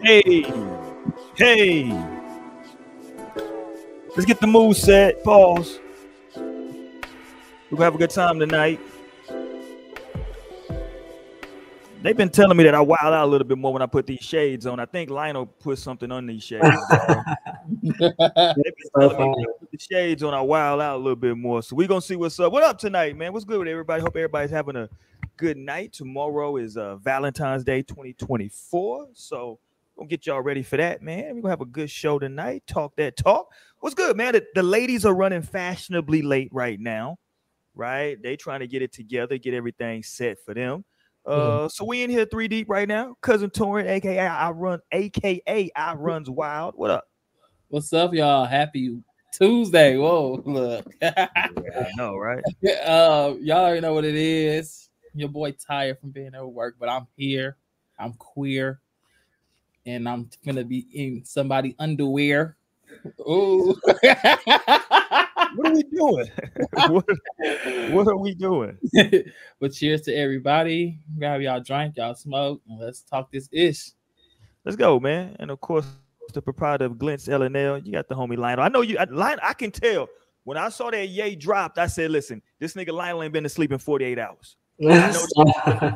Hey, hey. Let's get the mood set. Pause. We're gonna have a good time tonight. They've been telling me that I wild out a little bit more when I put these shades on. I think Lionel put something on these shades. They've been telling me put the shades on, I wild out a little bit more. So we're gonna see what's up. What up tonight, man? What's good with everybody? Hope everybody's having a good night. Tomorrow is uh, Valentine's Day 2024. So gonna get y'all ready for that, man. We're gonna have a good show tonight. Talk that talk. What's good, man? The, the ladies are running fashionably late right now, right? They trying to get it together, get everything set for them. Uh, mm. so we in here three deep right now. Cousin Torin, aka I run, aka I runs wild. What up? What's up, y'all? Happy Tuesday. Whoa, look. yeah, I know, right? uh, y'all already know what it is. Your boy tired from being at work, but I'm here. I'm queer, and I'm gonna be in somebody underwear. Oh, what are we doing? what, what, are we doing? but cheers to everybody. Grab y'all drink, y'all smoke, and let's talk this ish. Let's go, man. And of course, the proprietor of Glintz LNL. You got the homie Lionel. I know you. Lionel, I can tell when I saw that Ye dropped. I said, "Listen, this nigga Lionel ain't been to sleep in 48 hours." I,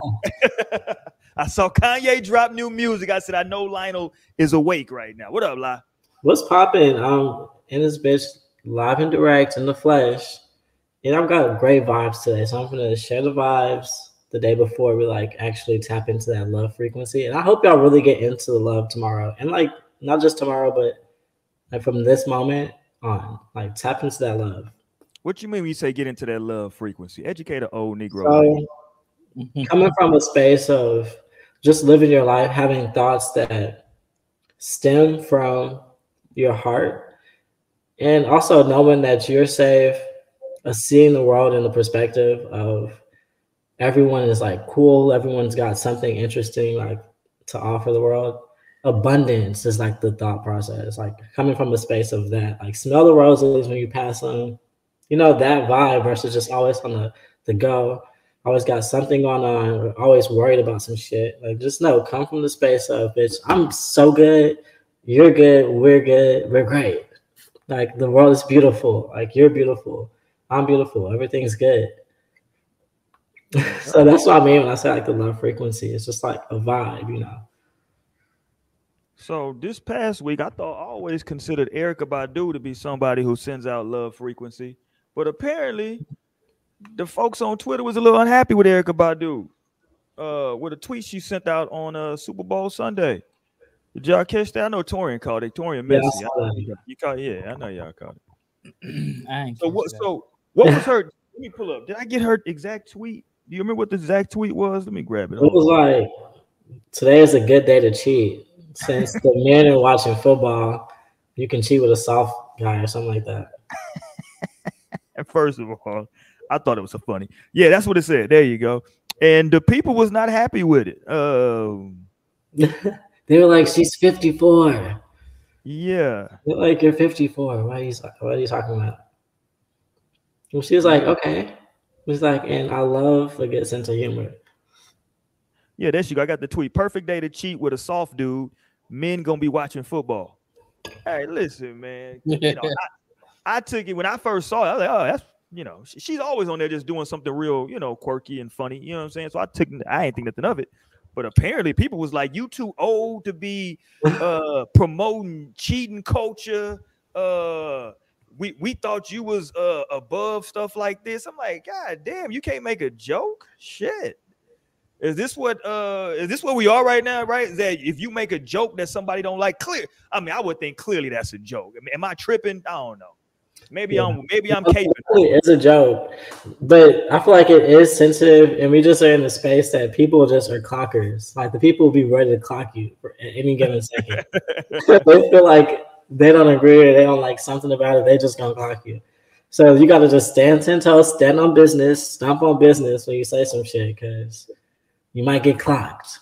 I, saw Kanye drop new music. I said, "I know Lionel is awake right now." What up, Li? What's popping? Um, in this bitch live and direct in the flesh. And I've got great vibes today, so I'm gonna share the vibes the day before we like actually tap into that love frequency. And I hope y'all really get into the love tomorrow, and like not just tomorrow, but like from this moment on, like tap into that love. What you mean when you say get into that love frequency? Educate an old Negro. So, coming from a space of just living your life, having thoughts that stem from your heart, and also knowing that you're safe, uh, seeing the world in the perspective of everyone is like cool, everyone's got something interesting like to offer the world. Abundance is like the thought process, like coming from a space of that, like smell the roses when you pass them, you know, that vibe versus just always on the, the go, always got something going on, uh, always worried about some shit. Like just know, come from the space of bitch, I'm so good, you're good, we're good, we're great. Like the world is beautiful, like you're beautiful, I'm beautiful, everything's good. so that's what I mean when I say like the love frequency. It's just like a vibe, you know. So this past week, I thought I always considered Erykah Badu to be somebody who sends out love frequency, but apparently, the folks on Twitter was a little unhappy with Erykah Badu, uh, with a tweet she sent out on uh, Super Bowl Sunday. Did y'all catch that? I know Torian called it. Torian Messi. Yeah, you caught, yeah, I know y'all caught it. I ain't so what? That. So what was her? let me pull up. Did I get her exact tweet? Do you remember what the exact tweet was? Let me grab it. It was like, "Today is a good day to cheat." since the men are watching football, you can cheat with a soft guy or something like that. First of all, I thought it was so funny. Yeah, that's what it said. There you go. And the people was not happy with it. Um, they were like, "She's 54." Yeah, They're like you're 54. What are you What are you talking about? And she was like, "Okay." She's like, and I love a good sense of humor. Yeah, there you go. I got the tweet. Perfect day to cheat with a soft dude men gonna be watching football. Hey, listen, man. You know, I, I, took it when I first saw it. I was like, oh, that's you know, she's always on there just doing something real, you know, quirky and funny. You know what I'm saying? So I took, I ain't think nothing of it. But apparently, people was like, "You too old to be uh promoting cheating culture." Uh, we we thought you was uh above stuff like this. I'm like, God damn, you can't make a joke. Shit. Is this what uh is this what we are right now? Right? Is that if you make a joke that somebody don't like, clear. I mean, I would think clearly that's a joke. I mean, am I tripping? I don't know. Maybe yeah. I'm maybe I'm caping. It's a joke, but I feel like it is sensitive, and we just are in the space that people just are clockers. Like the people will be ready to clock you for any given second. they feel like they don't agree or they don't like something about it, they just gonna clock you. So you got to just stand ten toes, stand on business, stomp on business when you say some shit, because you might get clocked.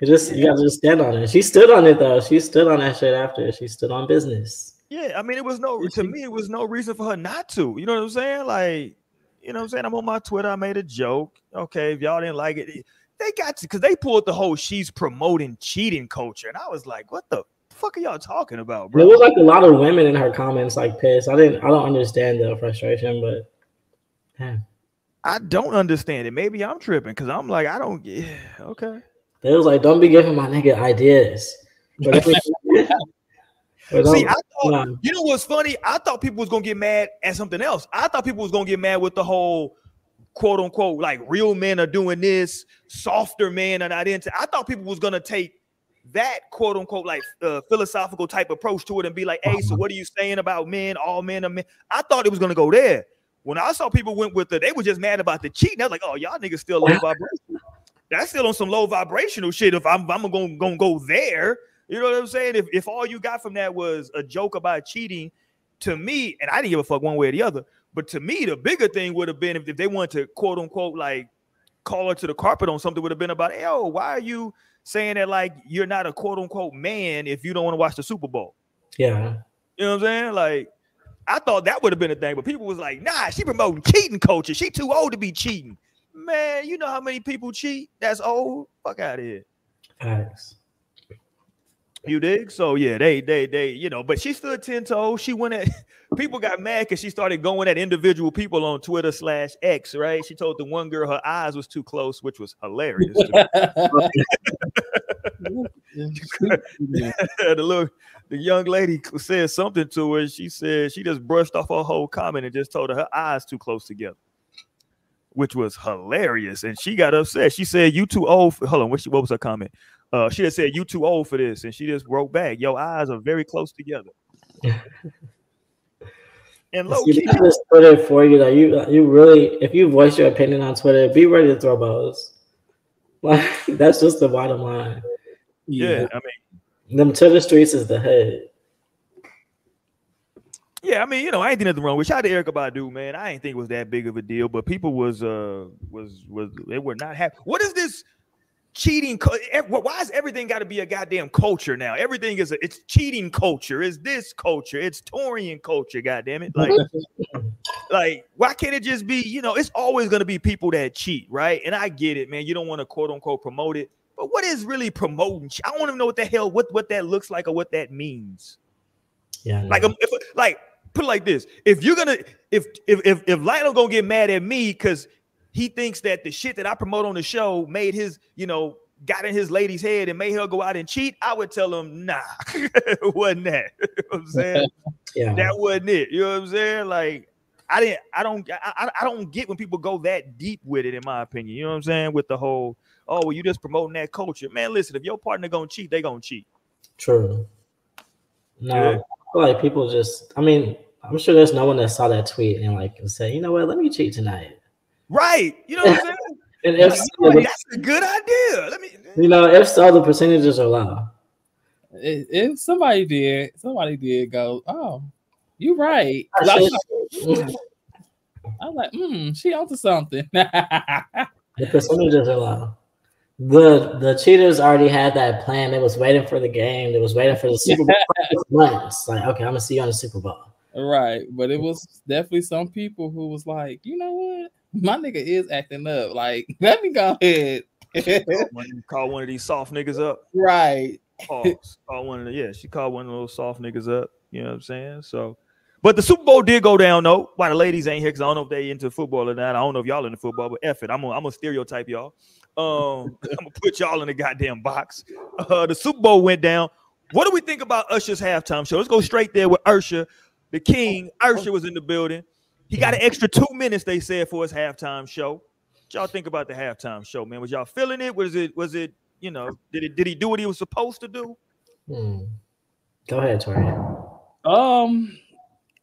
You just you gotta just stand on it. She stood on it though. She stood on that shit after. She stood on business. Yeah, I mean, it was no to me. It was no reason for her not to. You know what I'm saying? Like, you know what I'm saying? I'm on my Twitter. I made a joke. Okay, if y'all didn't like it, they they got to because they pulled the whole she's promoting cheating culture, and I was like, what the fuck are y'all talking about, bro? There was like a lot of women in her comments like pissed. I didn't I don't understand the frustration, but yeah. I don't understand it. Maybe I'm tripping because I'm like, I don't yeah, okay. It was like, don't be giving my nigga ideas. But See, I thought you know what's funny? I thought people was gonna get mad at something else. I thought people was gonna get mad with the whole quote unquote like real men are doing this, softer men are not into. It. I thought people was gonna take that quote unquote like uh, philosophical type approach to it and be like, hey, so what are you saying about men? All men are men. I thought it was gonna go there. When I saw people went with it, they were just mad about the cheating. I was like, oh, y'all niggas still low vibration. That's still on some low vibrational shit. If I'm, I'm gonna, gonna go there, you know what I'm saying? If, if all you got from that was a joke about cheating, to me, and I didn't give a fuck one way or the other, but to me, the bigger thing would have been if, if they wanted to quote unquote like call her to the carpet on something would have been about, hey, oh, why are you saying that like you're not a quote unquote man if you don't want to watch the Super Bowl? Yeah. You know what I'm saying? Like, I thought that would have been a thing, but people was like, nah, she promoting cheating culture. She too old to be cheating. Man, you know how many people cheat? That's old. Fuck out of here. Thanks. You dig? So yeah, they they they you know, but she stood ten toes. She went at people got mad because she started going at individual people on Twitter slash X. Right? She told the one girl her eyes was too close, which was hilarious. the little the young lady said something to her. She said she just brushed off her whole comment and just told her her eyes too close together, which was hilarious. And she got upset. She said, "You too old." For, hold on, what, she, what was her comment? Uh, she just said, "You too old for this," and she just wrote back, "Your eyes are very close together." and low key, just put it for you. Like you, you really, if you voice your opinion on Twitter, be ready to throw balls. Like that's just the bottom line. Yeah, yeah. I mean, them Twitter streets is the head. Yeah, I mean, you know, I ain't think nothing wrong with. Shout out to Erykah Badu, man. I ain't think it was that big of a deal, but people was uh was was they were not happy. What is this? Cheating. Why is everything got to be a goddamn culture now? Everything is a, it's cheating culture. It's this culture. It's Torian culture. Goddamn it! Like, like why can't it just be? You know, it's always going to be people that cheat, right? And I get it, man. You don't want to quote unquote promote it, but what is really promoting? I want to know what the hell what what that looks like or what that means. Yeah. Like, um, if, like put it like this: if you're gonna if if if if Lionel gonna get mad at me because he thinks that the shit that I promote on the show made his, you know, got in his lady's head and made her go out and cheat, I would tell him, nah, wasn't that. you know what I'm saying? yeah. That wasn't it. You know what I'm saying? Like, I didn't, I don't, I, I don't get when people go that deep with it, in my opinion. You know what I'm saying? With the whole, oh, well, you just promoting that culture. Man, listen, if your partner gonna cheat, they gonna cheat. True. No, yeah. Like people just, I mean, I'm sure there's no one that saw that tweet and like say, you know what, let me cheat tonight. Right. You know what I'm saying? and if so, that's a good idea. Let me you know, if so, the percentages are low. If somebody did, somebody did go, oh, you right. I'm like, hmm, she onto something. the percentages are low. The the cheaters already had that plan. They was waiting for the game. They was waiting for the Super Bowl months. Like, okay, I'm gonna see you on the Super Bowl. Right, but it was definitely some people who was like, you know what? My nigga is acting up. Like, let me go ahead. call one of these soft niggas up. Right. Call, call one of the, yeah, she called one of those soft niggas up. You know what I'm saying? So, but the Super Bowl did go down though. Why the ladies ain't here? Because I don't know if they into football or not. I don't know if y'all into football, but F it. I'm gonna, I'm gonna stereotype y'all. Um, I'm gonna put y'all in the goddamn box. Uh, the Super Bowl went down. What do we think about Usher's halftime show? Let's go straight there with Usher, the king. Usher was in the building. He got an extra two minutes, they said, for his halftime show. What y'all think about the halftime show, man? Was y'all feeling it? Was it, was it, you know, did it did he do what he was supposed to do? Hmm. Go ahead, Tori. Um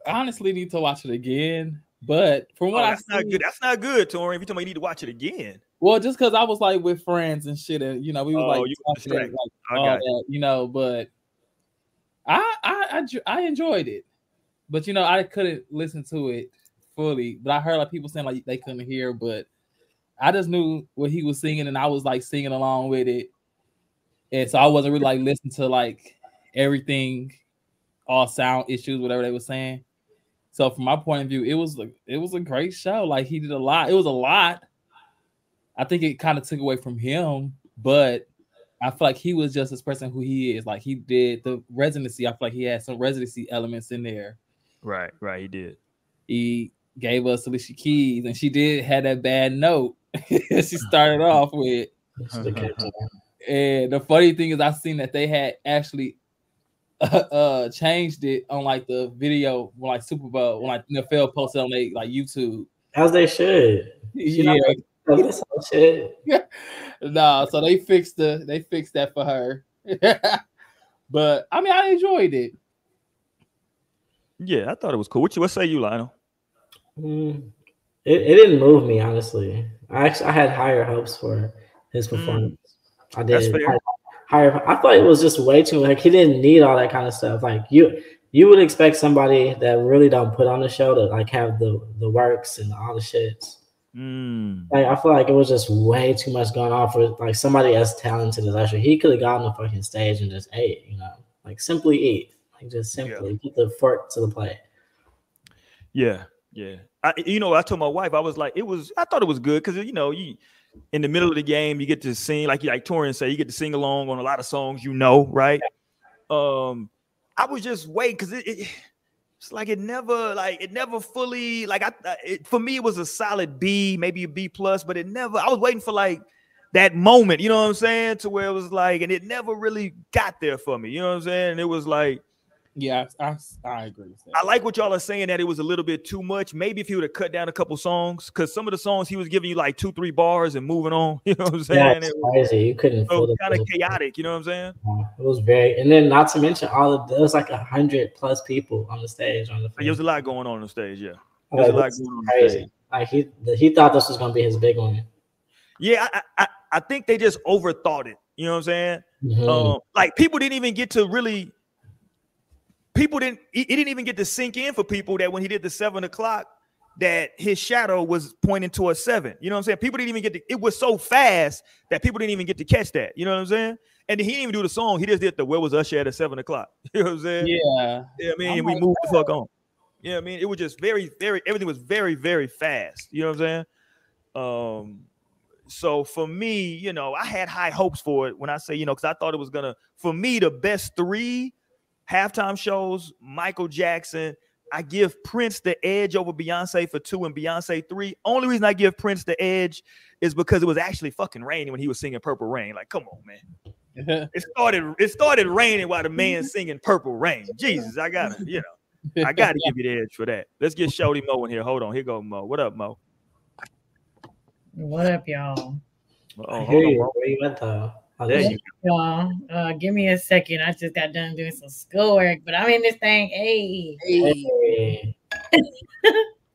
I honestly need to watch it again. But from what oh, that's I not good. That's not good, Tori. If you tell me you need to watch it again. Well, just because I was like with friends and shit, and you know, we was oh, like, you, talking like all that, you. you know, but I, I I I enjoyed it. But you know, I couldn't listen to it fully, but I heard like people saying like they couldn't hear, but I just knew what he was singing and I was like singing along with it. And so I wasn't really like listening to like everything, all sound issues, whatever they were saying. So from my point of view, it was a it was a great show. Like he did a lot. It was a lot, I think it kind of took away from him, but I feel like he was just person who he is. Like he did the residency. I feel like he had some residency elements in there. Right, right. He did. He gave us Alicia Keys, and she did had that bad note. she started off with. and the funny thing is, I've seen that they had actually uh, uh, changed it on like the video, when like Super Bowl, when like NFL posted on they like YouTube. As they should. yeah. shit. no, so they fixed the they fixed that for her. but I mean, I enjoyed it. Yeah, I thought it was cool. What you what say you, Lionel? Mm, it, it didn't move me honestly. I actually I had higher hopes for his mm. performance. Mm. I did. Higher, higher, I thought it was just way too like he didn't need all that kind of stuff. Like you you would expect somebody that really don't put on the show to like have the the works and all the shits. Mm. Like I feel like it was just way too much going on for like somebody as talented as Usher. He could have gotten on the fucking stage and just ate, you know, like simply eat, like just simply yeah. put the fork to the plate. Yeah, yeah. I, you know, I told my wife, I was like, it was. I thought it was good because you know, you in the middle of the game, you get to sing like you like Torian say, you get to sing along on a lot of songs, you know, right? Um, I was just waiting because it, it it's like it never like it never fully like I it, for me it was a solid B, maybe a B plus, but it never. I was waiting for like that moment, you know what I'm saying, to where it was like, and it never really got there for me. You know what I'm saying? And it was like yeah, I, I agree. I like what y'all are saying that it was a little bit too much. Maybe if he would have cut down a couple songs, because some of the songs he was giving you like two, three bars and moving on. You know what I'm saying? Yeah, it's crazy. You couldn't. So kind of chaotic. You know what I'm saying? it was very, and then not to mention all of there was like a hundred plus people on the stage on the. There was a lot going on on the stage. Yeah, there's like, a lot going on. Crazy. Like he he thought this was gonna be his big one. Yeah, I, I, I think they just overthought it. You know what I'm saying? Mm-hmm. Um, like people didn't even get to really people didn't it didn't even get to sink in for people that when he did the seven o'clock that his shadow was pointing towards seven. You know what I'm saying? People didn't even get to, it was so fast that people didn't even get to catch that. You know what I'm saying? And he didn't even do the song. He just did the where was Usher at seven o'clock. You know what I'm saying? Yeah. Yeah, I mean, we moved the fuck on. Yeah, I mean, it was just very, very, everything was very, very fast. You know what I'm saying? Um, so for me, you know, I had high hopes for it when I say, you know, because I thought it was gonna, for me, the best three halftime shows, Michael Jackson. I give Prince the edge over Beyonce for two and Beyonce three. Only reason I give Prince the edge is because it was actually fucking raining when he was singing Purple Rain. Like, come on, man. it started it started raining while the man singing Purple Rain. Jesus, I gotta, you know, I gotta give you the edge for that. Let's get Shody Mo in here. Hold on, here go Mo. What up, Mo? What up, y'all? Oh, hold on, Mo. Where you went though? Oh, there you go. Uh, give me a second. I just got done doing some schoolwork, but I'm in this thing. Hey. hey.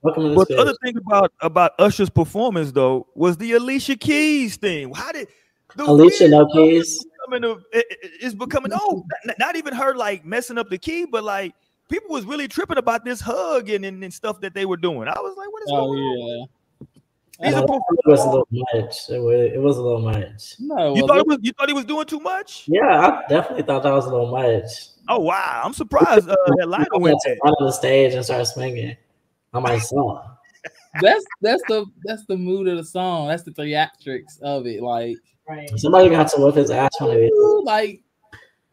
Welcome but the other thing about about Usher's performance though was the Alicia Keys thing. How did the Alicia no keys? Becoming a, it, it's becoming oh, not, not, even her like messing up the key, but like people was really tripping about this hug and, and, and stuff that they were doing. I was like, what is oh, going yeah. on? These it was a little much. It was, it was a little much. No, you thought it was you thought he was doing too much? Yeah, I definitely thought that was a little much. Oh wow, I'm surprised uh, that Lionel went on the stage and started swinging on my song. that's that's the that's the mood of the song. That's the theatrics of it. Like right. somebody got to whip his ass on it. Like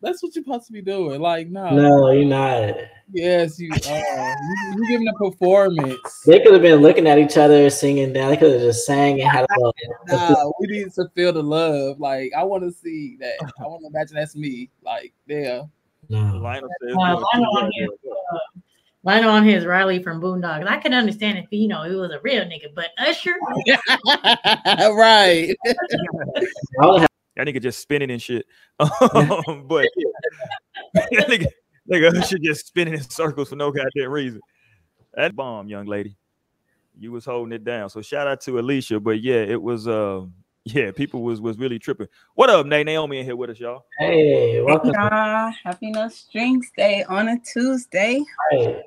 that's what you're supposed to be doing. Like no, no, you're not. Yes, you are. you, are giving a performance. They could have been looking at each other, singing down. They could have just sang and had a Nah, we need to feel the love. Like I want to see that. I want to imagine that's me. Like yeah. No. Lionel, says, uh, Lionel, on his, uh, Lionel on his Riley from Boondocks. I can understand if you know he was a real nigga, but Usher, right? That nigga just spinning and shit. Um, but that nigga, Nigga should just spinning in circles for no goddamn reason. That bomb, young lady. You was holding it down. So shout out to Alicia. But yeah, it was uh yeah, people was was really tripping. What up, Nate? Naomi in here with us, y'all. Hey, welcome. Hey, Happy No Strings Day on a Tuesday. Hey.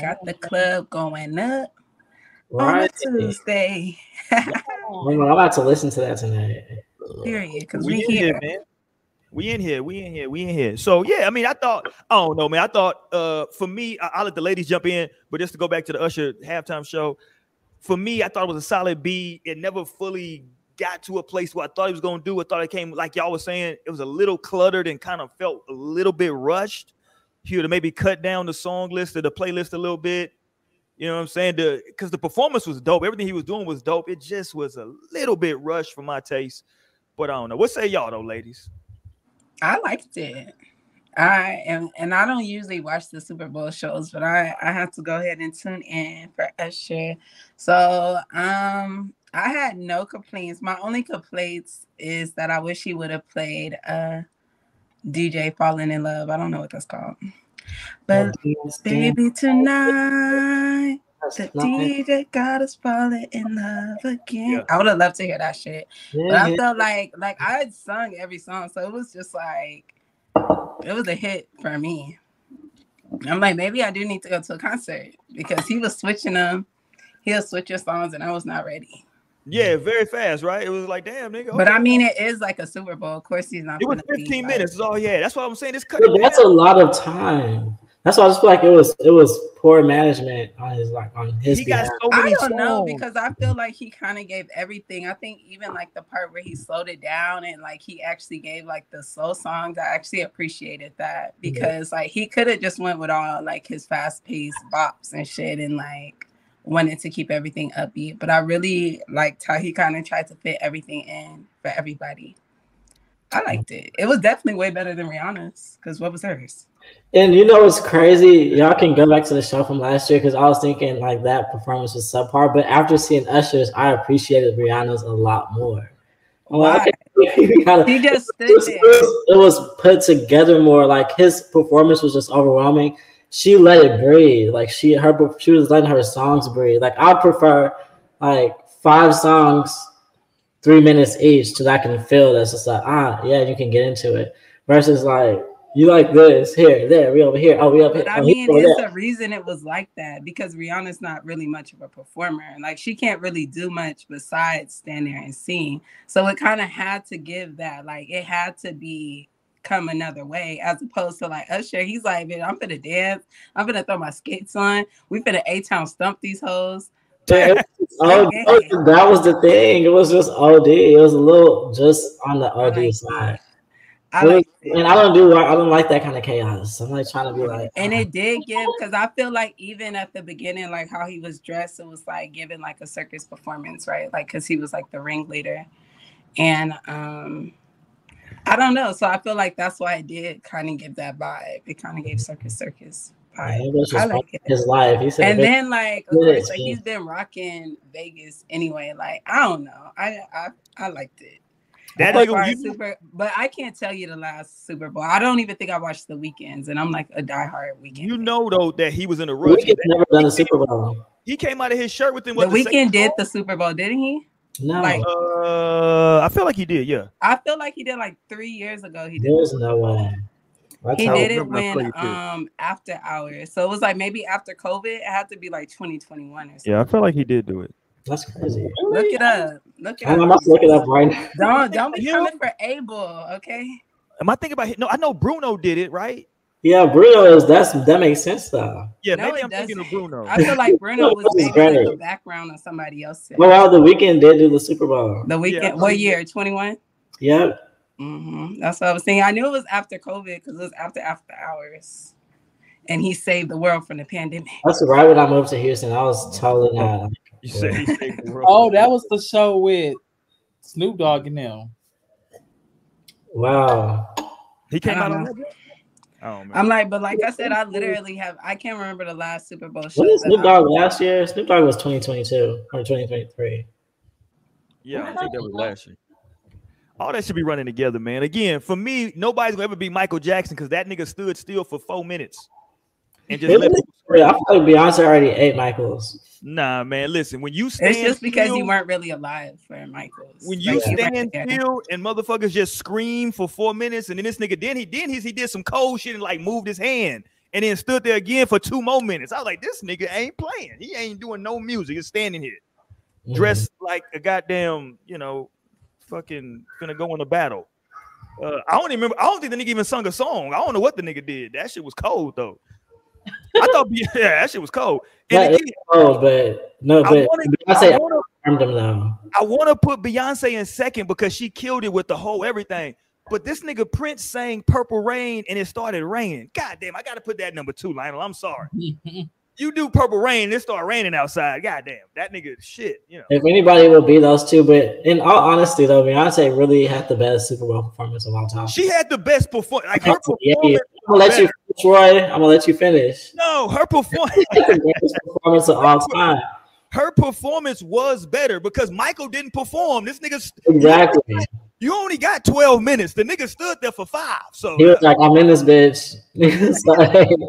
Got the club going up right. on a Tuesday. I'm about to listen to that tonight. Period. Because we, we here. man. We in here, we in here, we in here. So yeah, I mean, I thought, I don't know, man. I thought uh for me, I, will let the ladies jump in, but just to go back to the Usher halftime show, for me, I thought it was a solid B. It never fully got to a place where I thought he was gonna do. I thought it came like y'all was saying, it was a little cluttered and kind of felt a little bit rushed. He would have maybe cut down the song list or the playlist a little bit. You know what I'm saying? Because the, the performance was dope. Everything he was doing was dope. It just was a little bit rushed for my taste. But I don't know. What say y'all though, ladies? I liked it. I am, and I don't usually watch the Super Bowl shows, but I I have to go ahead and tune in for Usher. So um, I had no complaints. My only complaints is that I wish he would have played uh DJ Falling in Love. I don't know what that's called. But baby tonight the DJ got us falling in love again. Yeah. I would have loved to hear that shit. Yeah, but I felt like like I had sung every song, so it was just like it was a hit for me. I'm like, maybe I do need to go to a concert because he was switching them. He'll switch your songs, and I was not ready. Yeah, very fast, right? It was like, damn, nigga. Okay. But I mean, it is like a Super Bowl. Of course, he's not. It was 15 minutes. Is all yeah. That's what I'm saying. This cut. That's down. a lot of time. That's why I just feel like it was it was poor management on his like on his. He behalf. got so many I don't songs. know because I feel like he kind of gave everything. I think even like the part where he slowed it down and like he actually gave like the slow songs. I actually appreciated that because yeah. like he could have just went with all like his fast paced bops and shit and like wanted to keep everything upbeat. But I really liked how he kind of tried to fit everything in for everybody. I liked it. It was definitely way better than Rihanna's because what was hers? And you know what's crazy? Y'all can go back to the show from last year because I was thinking like that performance was subpar. But after seeing Usher's, I appreciated Rihanna's a lot more. Why? he just it was, it, was, it was put together more. Like his performance was just overwhelming. She let it breathe. Like she her she was letting her songs breathe. Like I prefer like five songs three minutes each so that I can feel that's just like ah yeah you can get into it versus like you like this here there we over here. Oh we up here. But I oh, mean it's the reason it was like that because Rihanna's not really much of a performer and like she can't really do much besides stand there and sing. So it kind of had to give that like it had to be come another way as opposed to like Usher. He's like man, I'm gonna dance. I'm gonna throw my skates on. We've finna A Town stump these hoes. Yeah, that was the thing. It was just OD. It was a little just on the OD like side. I like and I don't do I don't like that kind of chaos. I'm like trying to be like and it did give because I feel like even at the beginning, like how he was dressed, it was like giving like a circus performance, right? Like because he was like the ringleader. And um I don't know. So I feel like that's why it did kind of give that vibe. It kind of gave circus circus. I, I like it. his life. He said, and then like of course, like, he's been rocking Vegas anyway. Like I don't know, I I, I liked it. That like you, super, but I can't tell you the last Super Bowl. I don't even think I watched the Weeknd's, and I'm like a diehard Weeknd. You know though that he was in a rush. Weeknd never done a Super Bowl. He came out of his shirt within what the, the Weeknd did the Super Bowl, didn't he? No, like, uh, I feel like he did. Yeah, I feel like he did like three years ago. He did. There's no way. That's he did it when um after hours. So it was like maybe after COVID, it had to be like 2021 or something. Yeah, I feel like he did do it. That's crazy. Look it up. Look it I'm up. I'm look it up right now. Don't don't be coming for Abel, okay? Am I thinking about it? No, I know Bruno did it, right? Yeah, Bruno is that's that makes sense though. Yeah, no, maybe I'm doesn't. thinking of Bruno. I feel like Bruno was maybe like the background of somebody else. Well, wow, the Weeknd did do the Super Bowl. The Weeknd, yeah, what year? 21? Yep. Mm-hmm. That's what I was saying. I knew it was after COVID because it was after after hours, and he saved the world from the pandemic. That's right when I moved to Houston. I was totally not. You said he saved the world. oh, that was the show with Snoop Dogg and them. Wow. He came out on. Um, oh, man. I'm like, but like I said, I literally have. I can't remember the last Super Bowl show. What is Snoop Dogg last year? Snoop Dogg was 2022 or 2023. Yeah, I think that was last year. All that should be running together, man. Again, for me, nobody's gonna ever be Michael Jackson because that nigga stood still for four minutes. And just let I feel like Beyonce already ate Michaels. Nah, man. Listen, when you stand, it's just because still, you weren't really alive for Michaels. When you like, stand still and motherfuckers just scream for four minutes, and then this nigga then he then he, he did some cold shit and like moved his hand and then stood there again for two more minutes. I was like, this nigga ain't playing. He ain't doing no music. He's standing here, mm-hmm. dressed like a goddamn, you know, fucking gonna go in a battle. Uh, I don't even remember. I don't think the nigga even sung a song. I don't know what the nigga did. That shit was cold though. I thought yeah, that shit was cold. And again, cold, but no, but I Beyonce I wanna, confirmed him though. I want to put Beyonce in second because she killed it with the whole everything. But this nigga Prince sang Purple Rain and it started raining. God damn, I gotta put that number two, Lionel. I'm sorry. you do Purple Rain, it start raining outside. God damn, that nigga shit. You know. If anybody will be those two, but in all honesty though, Beyonce really had the best Super Bowl performance of all time. She had the best performance. Like her performance yeah, gonna let better. you finish, Roy. I'm gonna let you finish. No, her performance performance of all time her performance was better because Michael didn't perform. This nigga exactly. You only got 12 minutes. The nigga stood there for five. So he was like, I'm in this bitch.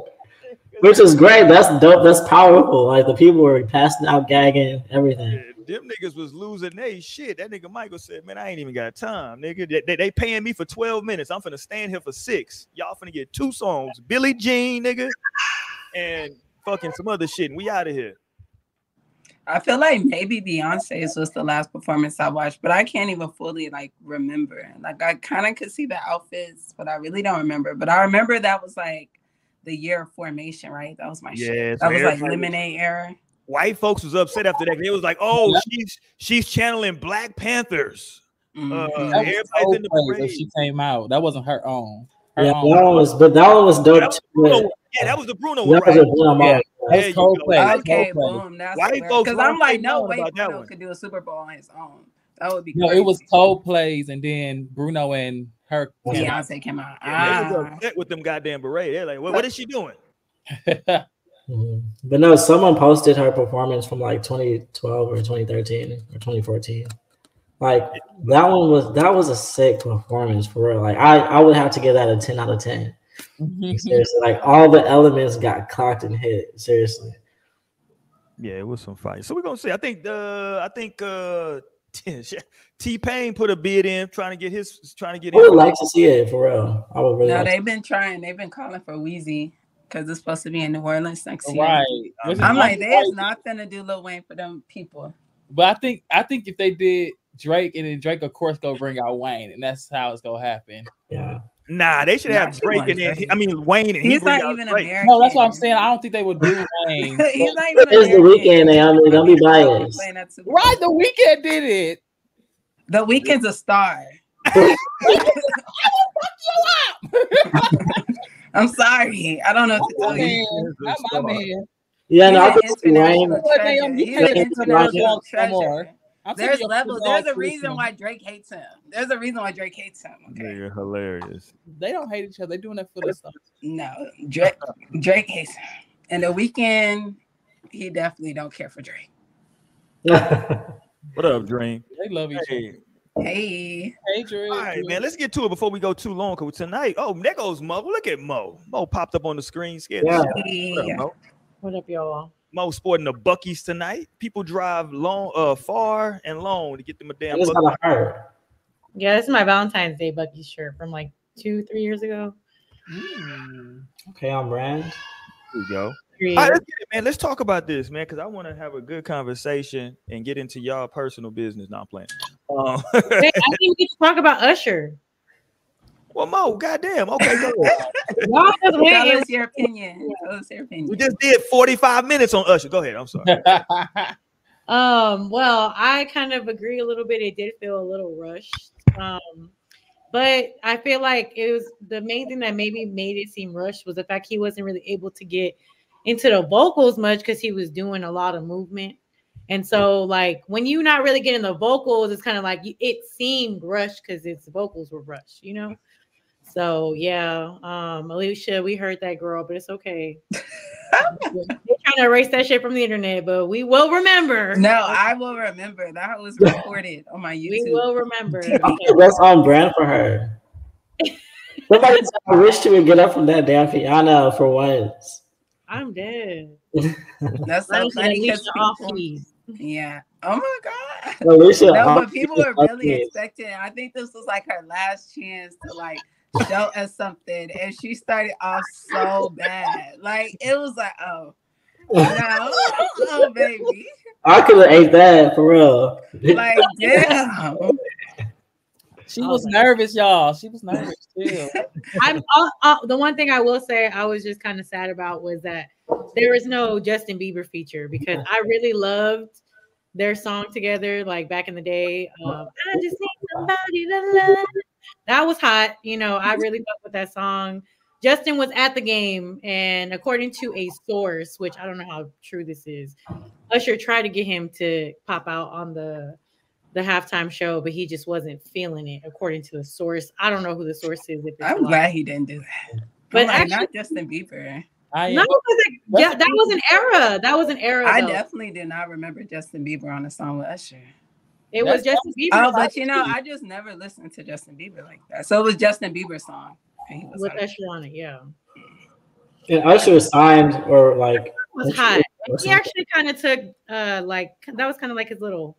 which is great. That's dope. That's powerful. Like the people were passing out, gagging, everything. Them niggas was losing their shit. That nigga Michael said, Man, I ain't even got time, nigga. They, they, they paying me for 12 minutes. I'm finna stand here for six. Y'all finna get two songs. Billie Jean, nigga, and fucking some other shit. And we out of here. I feel like maybe Beyonce's was the last performance I watched, but I can't even fully like remember. Like I kind of could see the outfits, but I really don't remember. But I remember that was like the year of formation, right? That was my yeah, shit. That was like Lemonade era. White folks was upset after that. It was like, oh, she's she's channeling Black Panthers. Mm-hmm. Uh, everybody's in the parade. She came out. That wasn't her own. Her yeah, own. that was, but that one was dope. That was, yeah, that was the Bruno one, right? Yeah. That's Coldplay. Okay, boom. That's White folks. Because I'm like, no way Bruno could do a Super Bowl on his own. That would be. No, crazy. it was Coldplay's, and then Bruno and her. Beyonce came out. Yeah, ah. upset with them goddamn beret. They're like, what, what is she doing? mm-hmm. But no, someone posted her performance from like 2012 or 2013 or 2014. Like that one was that was a sick performance for real. Like I I would have to give that a 10 out of 10. Mm-hmm. Seriously, like all the elements got clocked and hit. Seriously. Yeah, it was some fight. So we're gonna see. I think the I think uh T Pain put a bid in trying to get his trying to get. I would like to see it for real. I would really. No, like they've been trying. They've been calling for Weezy because it's supposed to be in New Orleans next year. Right. I'm like, there's nothing to do Lil Wayne for them people. But I think I think if they did Drake and then Drake, of course, go bring out Wayne, and that's how it's gonna happen. Yeah. Nah, they should have Drake and then I mean Wayne and he's not even Drake. American. No, that's what I'm saying. I don't think they would do Wayne. he's not even It's the Weeknd. I mean, don't be biased. Right, the Weeknd did it. The Weeknd's a star. I'm sorry. I don't know what to tell you. That's my man. Yeah, no, I can see Wayne. He's an international treasure. I'll There's levels. There's a reason why Drake hates him. There's a reason why Drake hates him. Okay. You're hilarious. They don't hate each other. They're doing that for the stuff. No, Drake. Drake hates him. And the Weeknd, he definitely don't care for Drake. what up, Drake? They love each other. Hey. Hey, Drake. All right, man. Let's get to it before we go too long. Cause tonight, oh, there goes Mo. Look at Mo. Mo popped up on the screen. Scared. Yeah. What up, Mo? What up, y'all? Mo sporting the Buc-ee's tonight. People drive long, uh, far and long to get them a damn. Yeah, this is my Valentine's Day Buc-ee's shirt from like two, three years ago. Mm. Okay, I'm brand. Here we go. All right, let's get it, man. Let's talk about this, man, because I want to have a good conversation and get into y'all personal business. Not playing. Um, I think we can talk about Usher. Well, Mo, goddamn. Okay, go ahead. Tell us your opinion. Tell us your opinion. We just did 45 minutes on Usher. Go ahead. I'm sorry. um, well, I kind of agree a little bit. It did feel a little rushed. Um, but I feel like it was the main thing that maybe made it seem rushed was the fact he wasn't really able to get into the vocals much because he was doing a lot of movement. And so, like, when you're not really getting the vocals, it's kind of like it seemed rushed because its vocals were rushed, you know? So yeah, um, Alicia, we heard that girl, but it's okay. They're trying to erase that shit from the internet, but we will remember. No, I will remember. That was recorded on my YouTube. We will remember. That's on brand for her. Somebody I wish she would get up from that damn piano for once. I'm dead. That's so funny because yeah. Oh my god. Alicia, no, but people were really expecting. I think this was like her last chance to like show us something, and she started off so bad. Like it was like, oh, no, oh baby. I could have ate that for real. Like damn. She was nervous, y'all. She was nervous too. I'm uh, uh, the one thing I will say I was just kind of sad about was that there was no Justin Bieber feature because I really loved their song together, like back in the day. Um, I just need somebody to love. That was hot. You know, I really fucked with that song. Justin was at the game, and according to a source, which I don't know how true this is, Usher tried to get him to pop out on the the halftime show, but he just wasn't feeling it, according to the source. I don't know who the source is. I'm glad he didn't do that. But like, actually, not Justin Bieber. I no, yeah, that was an era. That was an era. I though. definitely did not remember Justin Bieber on a song with Usher. It That's was Justin Bieber. Oh, but you know, I just never listened to Justin Bieber like that. So it was Justin Bieber's song. with Usher on it, yeah. And Usher was signed or like was hot. He actually kind of took uh like that was kind of like his little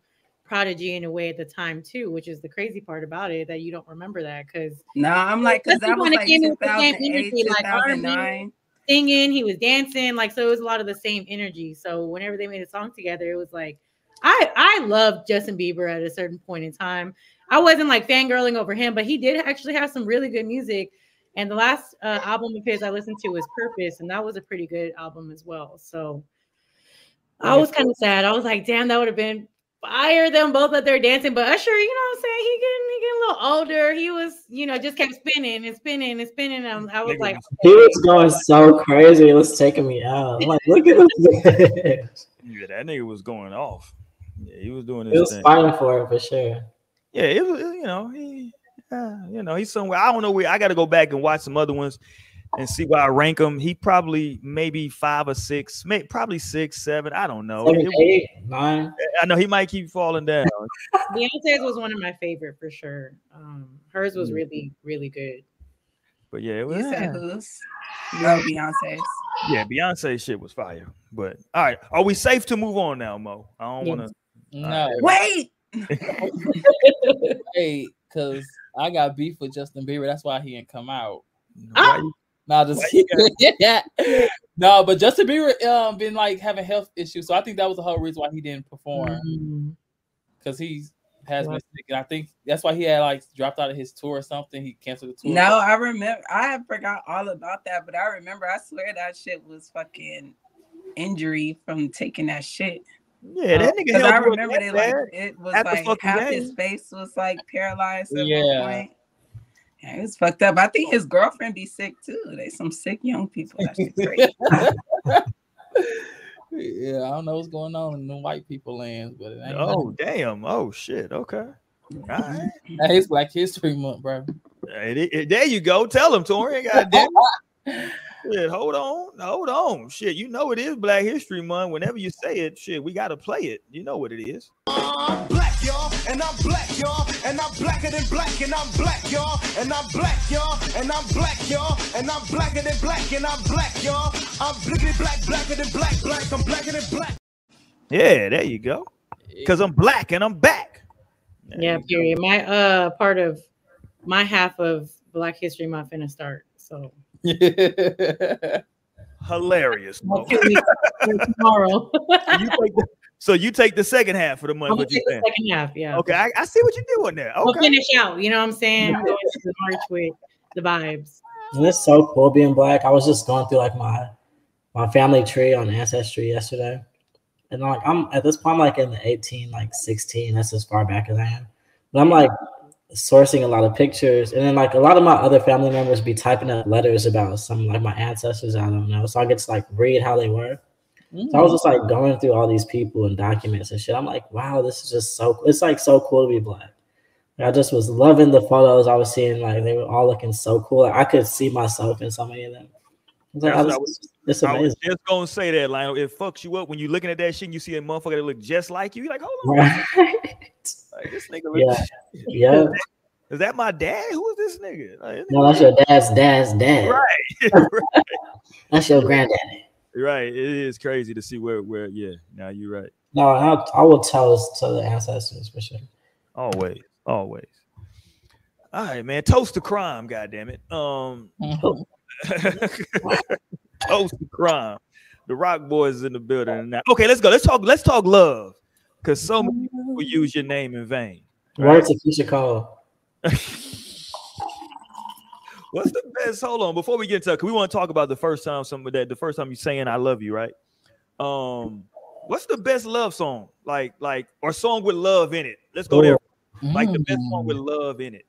prodigy in a way at the time too, which is the crazy part about it that you don't remember that because no, I'm like because that was like 2008, 2009. Like singing, he was dancing, like so it was a lot of the same energy. So whenever they made a song together, it was like I I loved Justin Bieber at a certain point in time. I wasn't like fangirling over him, but he did actually have some really good music. And the last uh, album of his I listened to was Purpose, and that was a pretty good album as well. So I was kind of sad. I was like, damn, that would have been fire them both up there dancing. But Usher, you know what I'm saying? He getting he getting a little older. He was, you know, just kept spinning and spinning and spinning. And I was like, he was going so crazy. It was taking me out. I'm like, look at this. yeah, that nigga was going off. Yeah, he was doing his. He was thing. fighting for it for sure. Yeah, it was. You know, he. Uh, you know, he's somewhere. I don't know where. I got to go back and watch some other ones and see where I rank him. He probably maybe five or six, maybe probably six, seven. I don't know. Seven, eight, nine. I know he might keep falling down. Beyonce's was one of my favorite for sure. Um, hers was mm. really, really good. But yeah, it was. You said who's? No, Beyonce's. Yeah, Beyonce shit was fire. But all right, are we safe to move on now, Mo? I don't yes. want to. No, wait. Wait, because I got beef with Justin Bieber. That's why he didn't come out. Ah! Nah, just yeah. no, but Justin Bieber um been like having health issues, so I think that was the whole reason why he didn't perform because mm. he has been sick, and I think that's why he had like dropped out of his tour or something. He canceled the tour. No, I remember. I forgot all about that, but I remember. I swear that shit was fucking injury from taking that shit. Yeah, that nigga. Because I remember they like it was like half game. his face was like paralyzed at yeah. one point. Yeah, it was fucked up. I think his girlfriend be sick too. They some sick young people. yeah, I don't know what's going on in the white people lands, but oh damn, oh shit, okay. Mm-hmm. All right. It's Black History Month, bro. It, it, it, there you go. Tell him, Tori. God damn Shit, hold on, hold on. Shit, you know it is Black History Month. Whenever you say it, shit, we gotta play it. You know what it is. I'm black, y'all, and I'm black, y'all, and I'm blacker than black, and I'm black, y'all, and I'm black, y'all, and I'm black, y'all, and I'm blacker than black, and I'm black, y'all. I'm blickety black, blacker than black, black, I'm blacker than black. Yeah, there you go. Cause I'm black and I'm back. There yeah, period. Go. My uh part of my half of Black History Month finna start. So Hilarious. tomorrow. you the, so you take the second half of the month. I'm take the second half, yeah. Okay, I, I, see what you're doing there. Okay. We'll finish out. You know what I'm saying? Going to March with the vibes. And it's so cool being black. I was just going through like my my family tree on Ancestry yesterday. And like I'm at this point, I'm like in the 18, like 16. That's as far back as I am. But I'm like sourcing a lot of pictures, and then like a lot of my other family members be typing up letters about some like my ancestors. I don't know, so I get to like read how they were. Mm. So I was just like going through all these people and documents and shit. I'm like, wow, this is just so. It's like so cool to be black. I just was loving the photos I was seeing. Like they were all looking so cool. Like, I could see myself in so many of them. Like, I was, it's amazing. I was just gonna say that, like, it fucks you up when you're looking at that shit and you see a motherfucker that look just like you. You're like, hold on, right. like, this nigga. Yeah, yeah. Is that my dad? Who is this nigga? Like, no, that's your dad's dad's dad. Right. right. that's your granddaddy. Right. It is crazy to see where where. Yeah. Now you're right. No, I, I will tell us to the ancestors for sure. Always, always. All right, man. Toast to crime. God damn it. Um. Toast to crime. The Rock Boys is in the building now. Okay, let's go. Let's talk. Let's talk love, because so many people use your name in vain. Right? Words of Keyshia Cole. What's the best? Hold on, before we get to, cause we want to talk about the first time some of that. The first time you saying "I love you," right? Um, what's the best love song? Like, like, or song with love in it? Let's go there. Like the best song with love in it.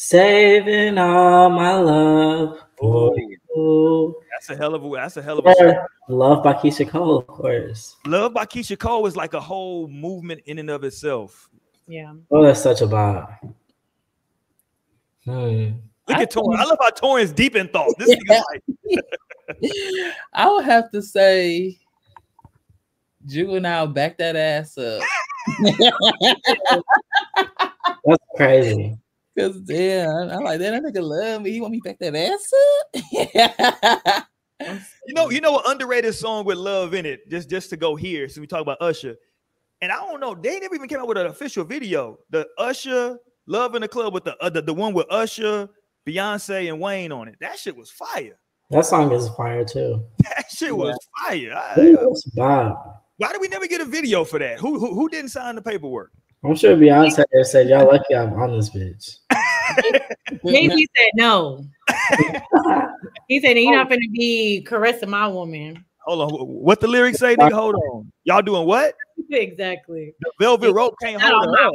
Saving all my love. Oh, that's a hell of a that's a hell of a song. Love by Keyshia Cole, of course. Love by Keyshia Cole is like a whole movement in and of itself. Yeah. Oh, that's such a vibe. Hmm. Look at Torrance. I love how Torrance deep in thought. This yeah. like I would have to say juvenile back that ass up. That's crazy. Cause damn, I'm like that. nigga love me. He want me back that ass up. you know, you know, an underrated song with love in it. Just, just to go here. So we talk about Usher, and I don't know. They never even came out with an official video. The Usher "Love in the Club" with the uh, the, the one with Usher, Beyonce, and Wayne on it. That shit was fire. That song is fire too. That shit was fire. I, Bob. Why did we never get a video for that? Who who, who didn't sign the paperwork? I'm sure Beyonce said, "Y'all lucky I'm on this bitch." Maybe he said no. he said he's not oh. going to be caressing my woman. Hold on, what the lyrics say? Nigga, hold on. Y'all doing what? Exactly. The velvet rope can't hold her up.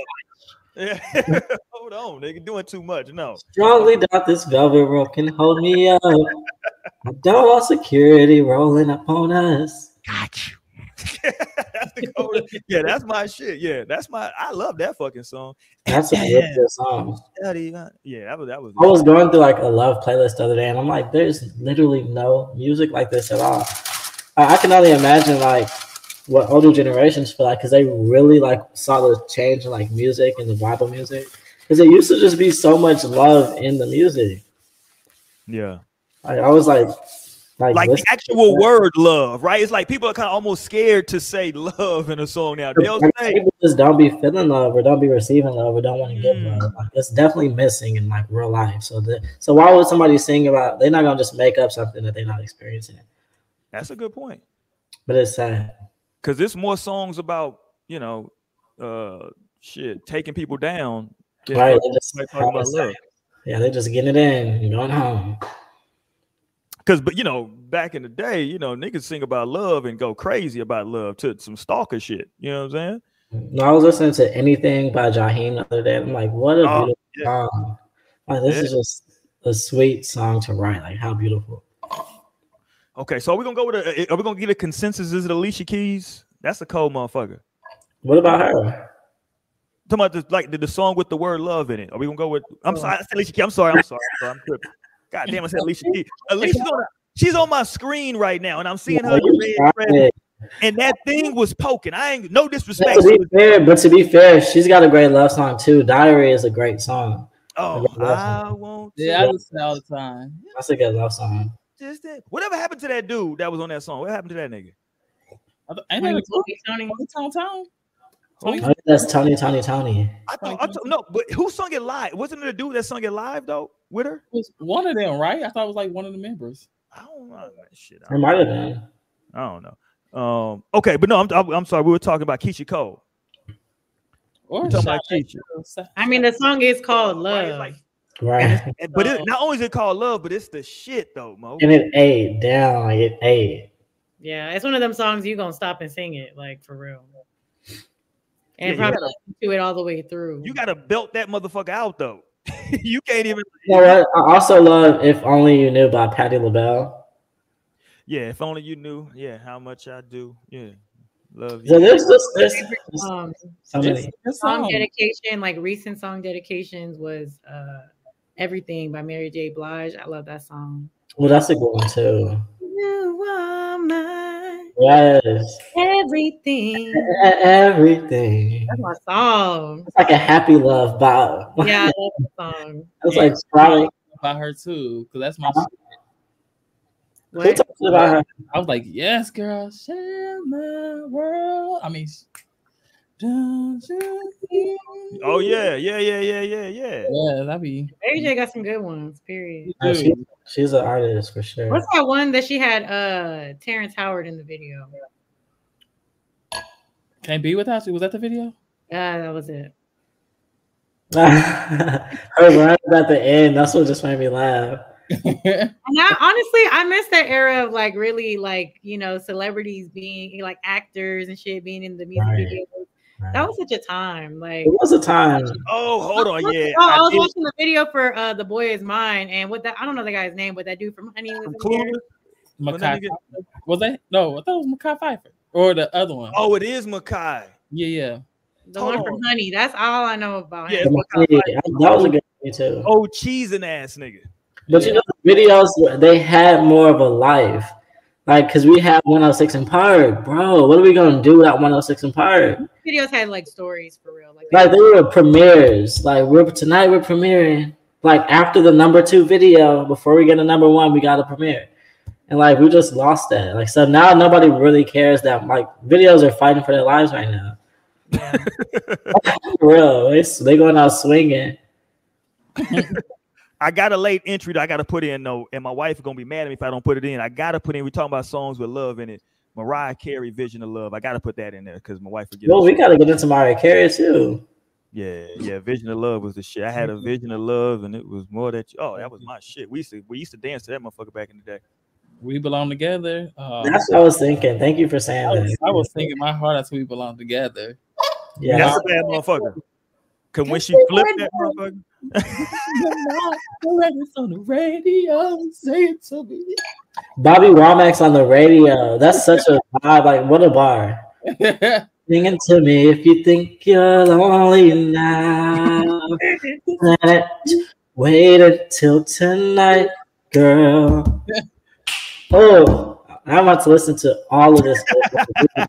Yeah. hold on, nigga, doing too much. No. Strongly doubt this velvet rope can hold me up. I don't want security rolling up on us. Got you. that's the yeah, that's my shit. Yeah, that's my. I love that fucking song. That's a good song. Yeah, that was that was. I was going through like a love playlist the other day, and I'm like, there's literally no music like this at all. I, I can only imagine like what older generations feel like because they really like saw the change in like music and the Bible music because it used to just be so much love in the music. Yeah, I, I was like, like, like the actual word love, right? It's like people are kind of almost scared to say love in a song now. They'll say people just don't be feeling love or don't be receiving love or don't want to give mm. love. Like, it's definitely missing in like real life. So the so why would somebody sing about? They're not gonna just make up something that they're not experiencing. That's a good point. But it's sad because there's more songs about you know, uh, shit taking people down. Right. Talking about love. Yeah, they're just getting it in and going home. Cause, but you know, back in the day, you know, niggas sing about love and go crazy about love to some stalker shit. You know what I'm saying? No, I was listening to anything by Jaheim the other day. I'm like, what a oh, beautiful yeah. song. Like, this yeah. is just a sweet song to write. Like, how beautiful. Okay, so are we gonna go with a? Are we gonna get a consensus? Is it Alicia Keys? That's a cold motherfucker. What about her? Talking about the, like the, the song with the word love in it. Are we gonna go with? I'm oh. sorry, I said Alicia Keys. I'm sorry. I'm sorry. I'm, sorry, I'm tripping. God damn, I said Alicia Keys. Alicia's on, she's on my screen right now, and I'm seeing her red, and that thing was poking. I ain't no disrespect. to be fair, but to be fair, she's got a great love song too. Diary is a great song. Oh, I won't. Yeah, I listen all the time. That's a good love song. Just that. Whatever happened to that dude that was on that song? What happened to that nigga? I Ain't that Tony? Tony? Tony? Tony? Tony? Oh, that's Tony, Tony, Tony. I thought, I thought, no, but who sung it live? Wasn't it a dude that sung it live though with her? It was one of them, right? I thought it was like one of the members. I don't know that shit. It might have been. I don't know. Um, okay, but no, I'm, I'm, I'm sorry. We were talking about Keyshia Cole. Or talking about Keyshia. I mean, the song is called Love. Right. right. And, but it, not only is it called Love, but it's the shit though, Mo. And it ate down, it ate. Yeah, it's one of them songs you gonna stop and sing it like for real, and yeah, probably gotta, to it all the way through. You gotta belt that motherfucker out though. you can't even. You know what? I also love "If Only You Knew" by Patti LaBelle. Yeah, if only you knew. Yeah, how much I do. Yeah, love you. So there's this, there's, um, this, song dedication, like recent song dedications, was uh "Everything" by Mary J. Blige. I love that song. Well, that's a good one too. You are mine. Yes. Everything. Everything. That's my song. It's like a happy love vibe. Yeah, I love the song. It's like probably about her too, because that's my. What? about her? I was like, yes, girl, share my world. I mean, Oh yeah, yeah, yeah, yeah, yeah, yeah. Yeah, that'd be. AJ got some good ones. Period. Yeah, she, she's an artist for sure. What's that one that she had? Uh, Terrence Howard in the video. Can't be without you. Was that the video? Yeah, that was it. Her run at the end, that's what just made me laugh. and I honestly I miss that era of like really like you know celebrities being like actors and shit being in the music right. videos. Right. That was such a time. Like it was a time. Oh, hold on, yeah. Oh, I, I was watching the video for uh the boy is mine, and what that I don't know the guy's name, but that dude from Honey was Mekhi was that? No, I thought it was Mekhi Phifer or the other one. Oh, it is Mekhi. Yeah, yeah. The Hold one on. from Honey. That's all I know about yeah, him. Yeah, that was a good movie too. Oh, cheesing ass nigga. But yeah. you know, the videos they had more of a life. Like, cause we have 106 & Park, bro. What are we gonna do without 106 & Park? Videos had like stories for real. Like, like they were premieres. Like we're tonight we're premiering. Like after the number two video, before we get to number one, we got a premiere. And like we just lost that. Like so now nobody really cares that like videos are fighting for their lives right now. Real. They they going out swinging. I got a late entry that I got to put in though, and my wife is gonna be mad at me if I don't put it in. I gotta put in. We talking about songs with love in it. Mariah Carey, "Vision of Love." I gotta put that in there because my wife forget. Well, we gotta get into Mariah Carey too. Yeah, yeah. Vision of Love was the shit. I had a vision of love, and it was more that. Oh, that was my shit. We used to we used to dance to that motherfucker back in the day. We belong together. Uh, That's what I was thinking. Thank you for saying I was, that. I was thinking my heart. That's we belong together. Yeah, that's a bad motherfucker. Cause when she flipped that motherfucker, on the radio, say it to me. Bobby Womack's on the radio. That's such a vibe. Like, what a bar. Singing to me if you think you're lonely now. Wait until tonight, girl. Oh, I want to listen to all of this.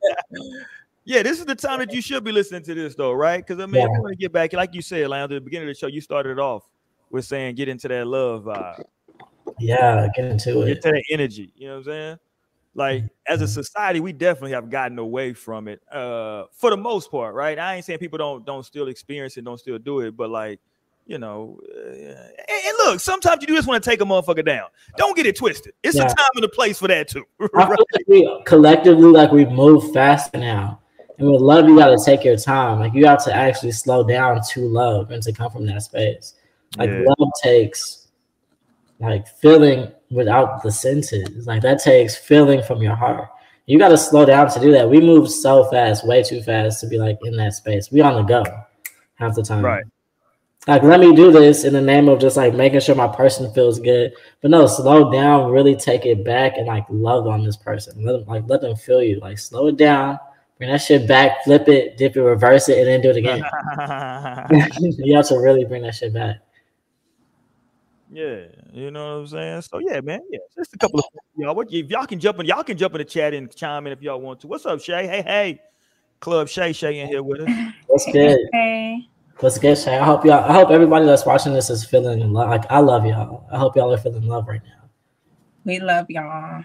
Yeah, this is the time that you should be listening to this though, right? Because I mean, yeah. I want to get back, like you said, like at the beginning of the show, you started off with saying get into that love vibe. Yeah, get into it. Get to that energy. You know what I'm saying? Like as a society, we definitely have gotten away from it. Uh, for the most part, right? I ain't saying people don't don't still experience it, don't still do it, but like, you know, uh, and, and, look, sometimes you do just want to take a motherfucker down. Don't get it twisted. It's yeah. a time and a place for that too. right? like we collectively, like we've moved faster now. And with love, you got to take your time. Like you have to actually slow down to love and to come from that space. Like yeah. love takes like feeling without the senses. Like that takes feeling from your heart. You got to slow down to do that. We move so fast, way too fast to be like in that space. We on the go half the time. Right. Like let me do this in the name of just like making sure my person feels good. But no, slow down, really take it back and like love on this person. Let them like let them feel you. Like slow it down Bring that shit back, flip it, dip it, reverse it, and then do it again. you have to really bring that shit back. Yeah, you know what I'm saying. So yeah, man, yeah, just a couple of y'all. What if y'all can jump in, y'all can jump in the chat and chime in if y'all want to. What's up, Shay? Hey, hey, Club Shay, Shay in here with us. What's good? Hey. What's good, Shay? I hope y'all. I hope everybody that's watching this is feeling love. Like I love y'all. I hope y'all are feeling love right now. We love y'all.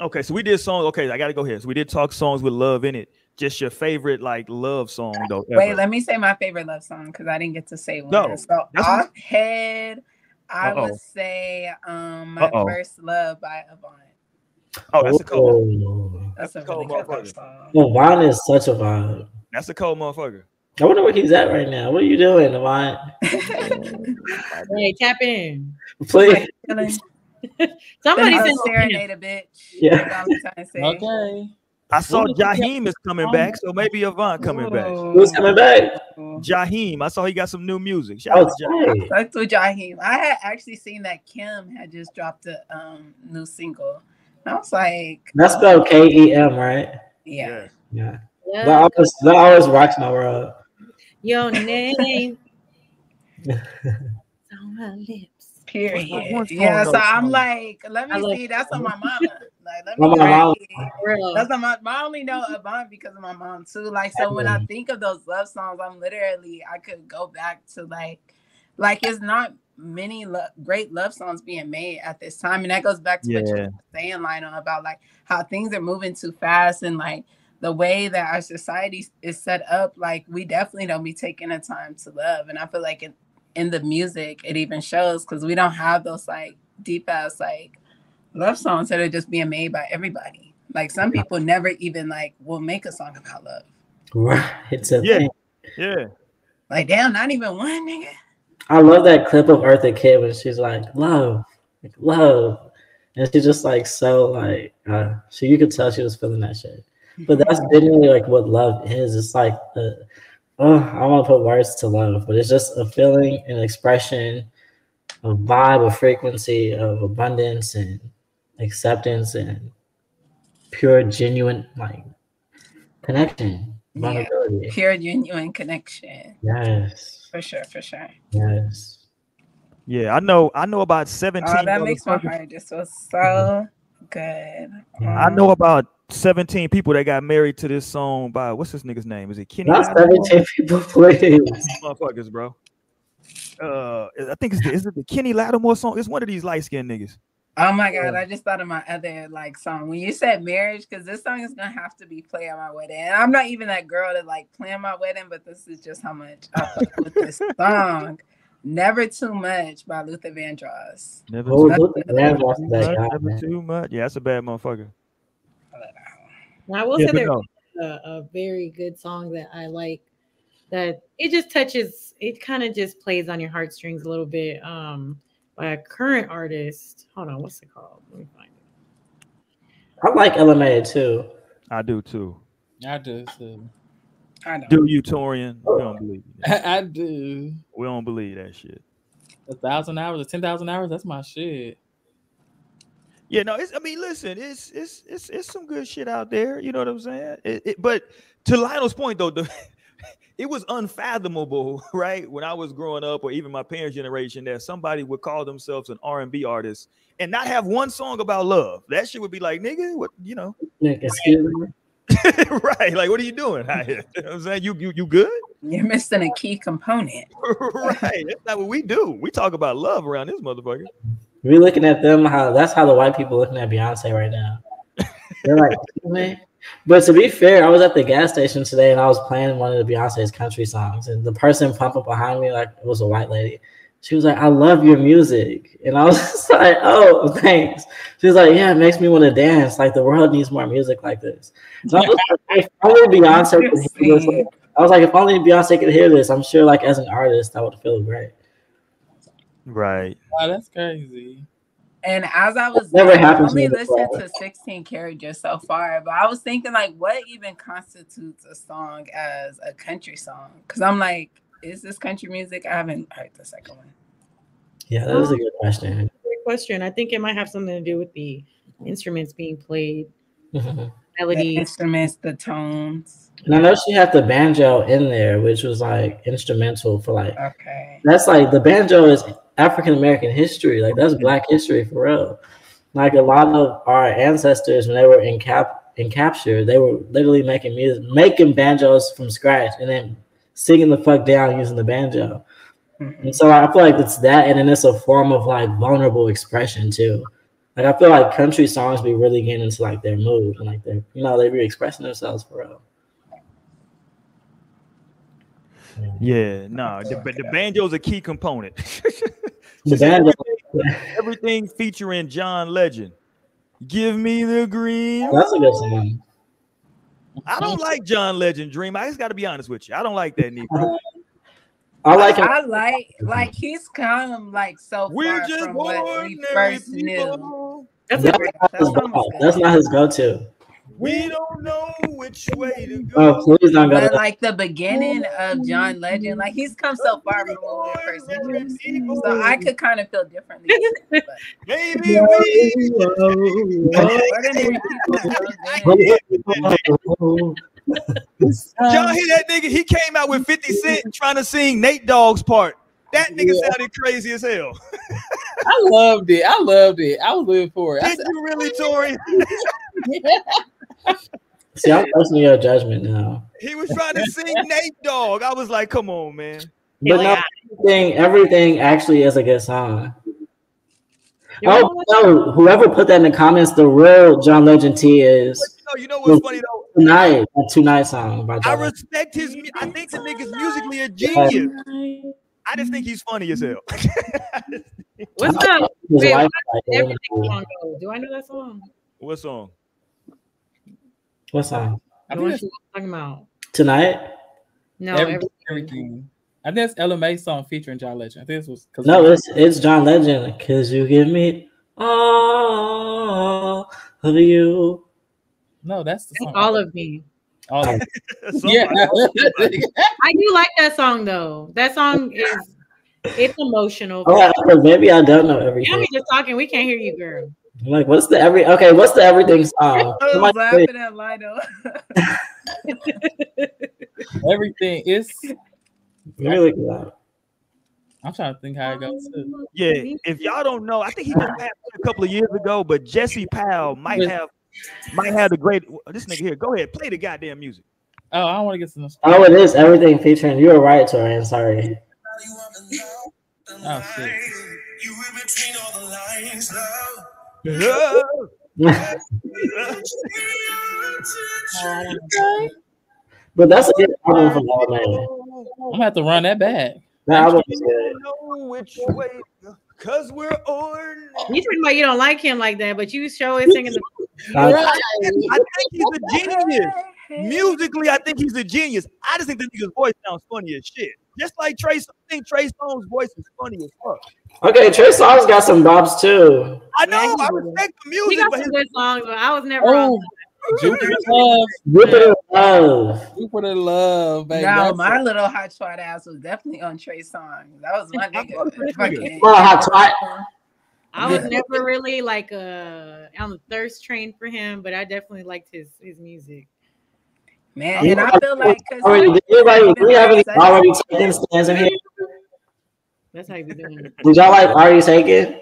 Okay, so we did songs. Okay, I got to go here. So we did talk songs with love in it just your favorite like love song though. Ever. Wait, let me say my favorite love song because I didn't get to say one. No, so off head, I Uh-oh. would say um my Uh-oh. first love by Avant. Oh, that's a cold. That's, that's a, cold really motherfucker. Song. Avant is such a vibe. That's a cold motherfucker. I wonder where he's at right now. What are you doing, Avant? hey, tap in. Please. Somebody said serenade a bitch. Yeah. Okay. I saw Jaheim is coming back, so maybe Avant coming back. Who's coming back? Jaheim. I saw he got some new music. Shout out to Jaheim. That's to Jaheim. I had actually seen that Kem had just dropped a um, new single. I was like, that's spelled K E M, right? Yeah. Yeah. yeah. That always that always rocks my world. Your name on my lips. Period. Yeah. So I'm like, let me see. That's on my mama. Like, let me my That's my I only know Avant because of my mom too. Like, so when I think of those love songs, I'm literally I could go back to like, like it's not many lo- great love songs being made at this time, and that goes back to yeah. what you were saying, Lionel, about like how things are moving too fast and like the way that our society is set up. Like, we definitely don't be taking the time to love, and I feel like in, in the music it even shows because we don't have those like deep ass like love songs that are just being made by everybody. Like some people never even like will make a song about love. Right. It's a yeah. Thing. Yeah. Like, damn, not even one nigga. I love that clip of Eartha Kitt when she's like, love, like, love. And she's just like so like uh so you could tell she was feeling that shit. But that's genuinely like what love is. It's like uh, oh, I want to put words to love, but it's just a feeling, an expression, a vibe, a frequency of abundance and acceptance and pure, genuine like connection. Yeah, pure, genuine connection. Yes. For sure, for sure. Yes. Yeah, I know. I know about seventeen. Oh, that makes my heart just feel so good. Um, I know about seventeen people that got married to this song by what's this nigga's name? Is it Kenny? Not seventeen people, please. Motherfuckers, bro. Uh, I think it's the, is it the Kenny Lattimore song? It's one of these light skinned niggas. Oh my god, I just thought of my other like song when you said marriage because this song is gonna have to be play at my wedding. And I'm not even that girl to like plan my wedding, but this is just how much I with this song. Never Too Much by Luther Vandross. Never, oh, too, Luther Vandross never too much. Yeah, that's a bad motherfucker. I will yeah, say there's a, a, very good song that I like that it just touches, it kind of just plays on your heartstrings a little bit. Um, by a current artist. Hold on, what's it called? Let me find it. I like Ella Mai too. I do too. I do too. I know. Do you, Torian? We don't believe that. I do. We don't believe that shit. A thousand hours or ten thousand hours, that's my shit. Yeah, no, it's I mean, listen, it's it's it's it's some good shit out there. You know what I'm saying? It, it, but to Lionel's point though, the, it was unfathomable, right? When I was growing up, or even my parents' generation, that somebody would call themselves an R&B artist and not have one song about love. That shit would be like, nigga, what you know? Nigga, right. Like, what are you doing? you know I'm saying? You you you good? You're missing a key component. right. That's not what we do. We talk about love around this motherfucker. We're looking at them how that's how the white people looking at Beyonce right now. They're like, man. But to be fair, I was at the gas station today and I was playing one of the Beyonce's country songs, and the person pumping behind me, like it was a white lady. She was like, "I love your music," and I was like, "Oh, thanks." She was like, "Yeah, it makes me want to dance. Like the world needs more music like this." So I was like, if only Beyonce could hear this. I was like, if only Beyonce could hear this, I'm sure, like as an artist, I would feel great. Right. Wow, that's crazy. And as I was never I only listened to 16 Karat just so far, but I was thinking like what even constitutes a song as a country song? Because I'm like, is this country music? I haven't heard the second one. Yeah, that is a good um, question. Great question. I think it might have something to do with the instruments being played, melody, the instruments, the tones. And I know she had the banjo in there, which was like instrumental for like. Okay. That's like the banjo is African American history. Like that's Black history for real. Like a lot of our ancestors, when they were in cap in capture, they were literally making music, making banjos from scratch, and then singing the fuck down using the banjo. Mm-hmm. And so I feel like it's that, and then it's a form of like vulnerable expression too. Like I feel like country songs be really getting into like their mood and like they, you know, they be expressing themselves for real. Yeah, no, the, but the banjo's a key component. the banjo. Everything, everything, featuring John Legend. Give me the green. Oh, that's a good song. I don't like John Legend Dream. I just got to be honest with you. I don't like that Negro. I like him. I like like he's kind of like so We're far from what we first people. knew. That's, that's, not, that's not his go-to. We don't know which way to go. Oh, please don't go. But like the beginning oh, of John Legend, like he's come so oh, far from when we first introduced So I could kind of feel differently. Maybe we. Y'all hear that nigga? He came out with 50 Cent trying to sing Nate Dogg's part. That nigga yeah. sounded crazy as hell. I loved it. I loved it. I was living for it. Did said, you really, Tori? See, I'm questioning your judgment now. He was trying to sing Nate Dogg. I was like, come on, man. But no, everything, everything actually is a good song. oh no! Oh, whoever put that in the comments, the real John Legend T is. You know, you know what's funny though? Tonight, a tonight song. By John I respect his. I think the nigga's musically a genius. I just think he's funny as hell. What's that? Wait, everything song Do I know that song? What song? What song? I don't know what you talking about? Tonight? No, everything. everything. I think it's Ella Mai song featuring John Legend. I think this was because no, it's it's John Legend. Cause you give me all of you. No, that's the song. all of me. All of yeah, I do like that song though. That song is it's emotional. Oh, maybe I don't know everything. I'm just talking. We can't hear you, girl. I'm like, what's the every? Okay, what's the everything song? I was laughing at Lido. everything is really loud. I'm trying to think how it goes. Too. Yeah, if y'all don't know, I think he just passed a couple of years ago, but Jesse Powell might have might have the great. This nigga here, go ahead, play the goddamn music. Oh, I want to get some. Oh, it is everything featuring. You were right, Torian. Sorry. Oh shit. You in between all the lines, but that's a good album from All Man. I'm gonna have to run that back. That album is good. Cause we're ordinary. You talking about you don't like him like that, but you show it singing the. I, I think he's a genius. Musically, I think he's a genius. I just think the nigga's voice sounds funny as shit. Just like Trey, I think Trey Songz' voice is funny as fuck. Okay, Trey Songz got some bobs too. I know. I respect the music. He got some good songs, but I was never. Oh. Jupiter love. Jupiter love. Jupiter love, baby. No, my little hot twat ass was definitely on Trey Songz. That was my nigga. Well, hot twat. I was never really like uh on the thirst train for him, but I definitely liked his his music. Man, and I feel like because did anybody do have any already taken stands in here? That's how you be doing it. Did y'all like already taken?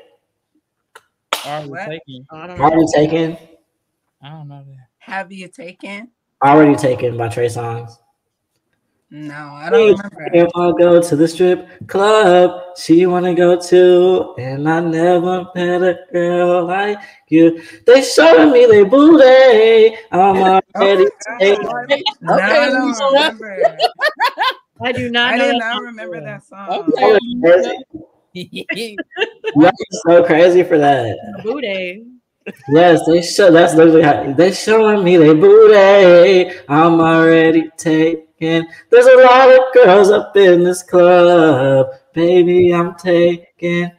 Already taken. Already taken. I don't know that. Have you taken? Already taken by Trey Songz. No, I don't remember. If I go to the strip club, she wanna go to, and I never met a girl like you. They showing me they booty. I'm oh already taken. Okay, I don't remember. I do not. I did not remember that song. Okay. That's so crazy for that. Booty. Yes, they show. That's literally how they showing me they booty. I'm already taken. There's a lot of girls up in this club, baby. I'm taken.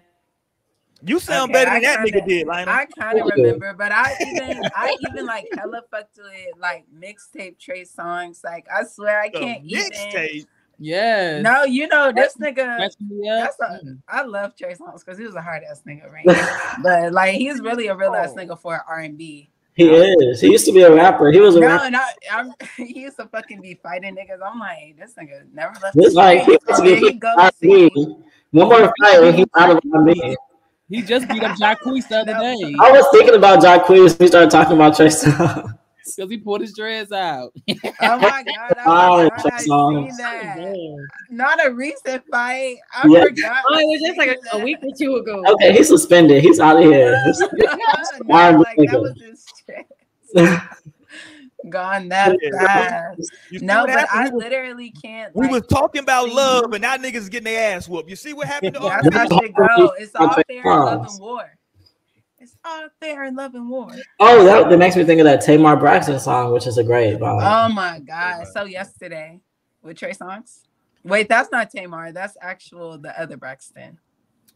You sound okay, better than that nigga did, Lionel. I kind of remember, but I even I even like hella fucked with like mixtape Trey Songz. Like I swear I can't even mixtape. Yeah. No, you know this nigga. That's a, mm. I love Trey Songz because he was a hard ass nigga, right? but like he's really a real ass oh. nigga for R and B. He is. He used to be a rapper. He was a no, rapper. No, I'm, he used to fucking be fighting niggas. I'm like, this nigga never left. It's like he, he, he One more fight and he's out of R&B. He just beat up Jacquees the other day. I was thinking about Jacquees when he started talking about Trey Songz because he pulled his dreads out. Oh, oh my god! I oh, that. Not a recent fight. I yeah. forgot. Oh, it was just like a, a, week or two ago. Okay, he's suspended. He's out of here. no, like, that was his. Gone that yeah. fast. No, but I literally can't. We like, was talking about love, and now niggas getting their ass whooped. You see what happened to That's how shit go. It's all fair love and war. It's all fair in love and war. Oh, that, that makes me think of that Tamar Braxton song, which is a great vibe. Oh my god! So yesterday with Trey Songz. Wait, that's not Tamar. That's actual the other Braxton.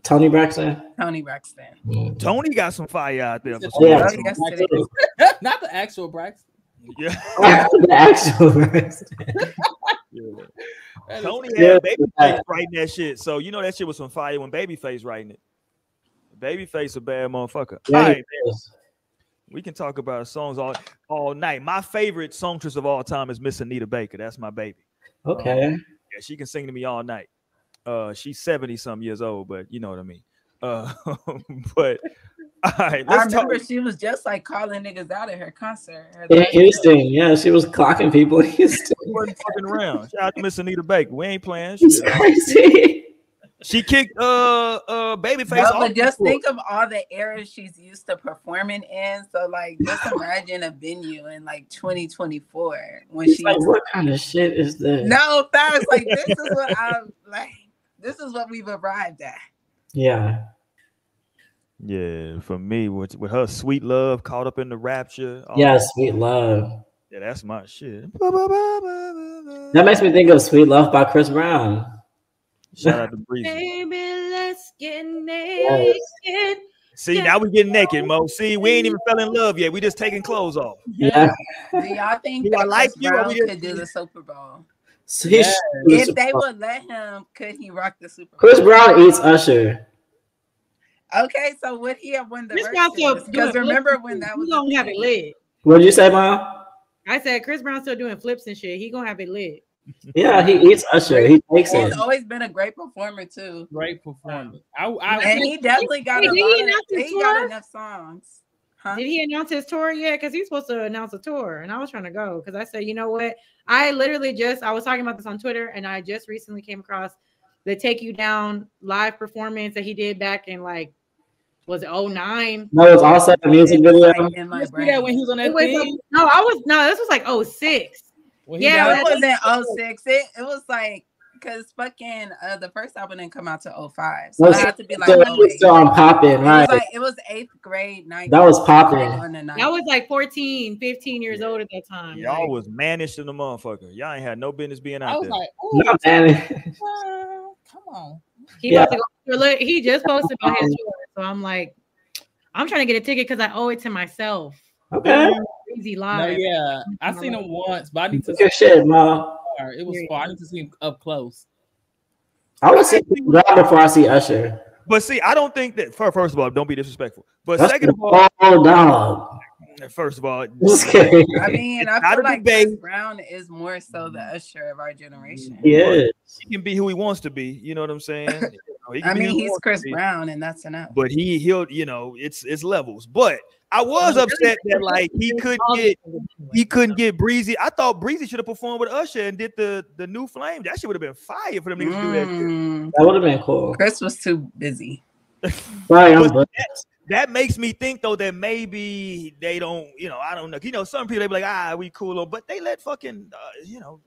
Toni Braxton. Toni Braxton. Mm-hmm. Toni got some fire out there. Yeah. not the actual Braxton. Yeah. the actual Braxton. yeah. Toni had yeah. Babyface writing that shit, so you know that shit was some fire when Babyface writing it. Babyface a bad motherfucker. Yeah, all right, we can talk about songs all all night. My favorite songstress of all time is Miss Anita Baker. That's my baby. Okay. Um, yeah, she can sing to me all night. Uh, she's 70 some years old, but you know what I mean. Uh, but all right, I remember talk. she was just like calling niggas out at her concert. In Houston, yeah, she was clocking people in Houston. She wasn't fucking around. Shout out to Miss Anita Baker. We ain't playing. She's crazy. She kicked uh uh babyface. No, but just think of all the eras she's used to performing in. So like just imagine a venue in like 2024 when she like, what kind of shit is this? No, that's like this is what I'm like this is what we've arrived at. Yeah. Yeah, for me, with with her sweet love caught up in the rapture. Yeah, sweet love. Yeah, that's my shit. That makes me think of Sweet Love by Chris Brown. Shout out to Breezy. Baby, let's get naked. Yes. See, now we getting naked, Mo. See, we ain't even fell in love yet. We just taking clothes off. Yeah. Do y'all think do I like you Brown could do the Super Bowl? So yeah. If they would let him, could he rock the Super Bowl? Chris Brown eats Usher. Okay, so would he have won the verses? Because remember when that was? We gonna have it lit. What did you say, Mom? I said Chris Brown still doing flips and shit. He gonna have it lit. Yeah, he eats Usher. He takes it. He's always been a great performer too. Great performer. I, I, and he definitely got, a lot of, he got enough songs. Huh? Did he announce his tour yet? Because he's supposed to announce a tour, and I was trying to go because I said, you know what? I literally just I was talking about this on Twitter, and I just recently came across the "Take You Down" live performance that he did back in like was it 09? No, it was also a music video. Like in my brain. when he was on that was, no, I was no, this was like 06. Well, yeah, it wasn't 06. It, it was like because fucking uh, the first album didn't come out to 05. So it had to be like so, so I'm popping, right? It was, like, it was eighth grade, ninth That was popping. That was like 14, 15 years old at that time. Y'all like, was managed in the motherfucker. Y'all ain't had no business being out I was there. like, oh, Not come on. He, yeah. go, he just posted about his tour. So I'm like, I'm trying to get a ticket because I owe it to myself. Okay. Crazy live. No, yeah, I seen him once, but I need to. Good shit, Mo. It was far. I need to see him up close. I would see that before I see Usher. But see, I don't think that. First of all, don't be disrespectful. But That's second of all, oh, dog. First of all, I mean, I feel like Chris Brown is more so the Usher of our generation. He He can be who he wants to be. You know what I'm saying? You know, I mean, he's Chris Brown, and that's enough. But he he'll, you know, it's it's levels. But I was upset that like he couldn't get he couldn't get Breezy. I thought Breezy should have performed with Usher and did the the new flame. That shit would have been fire for them niggas mm. to do that. Shit. That would have been cool. Chris was too busy. right, that, that, makes me think though that maybe they don't, you know, I don't know. You know, some people they be like, ah, we cool, but they let fucking, uh, you know,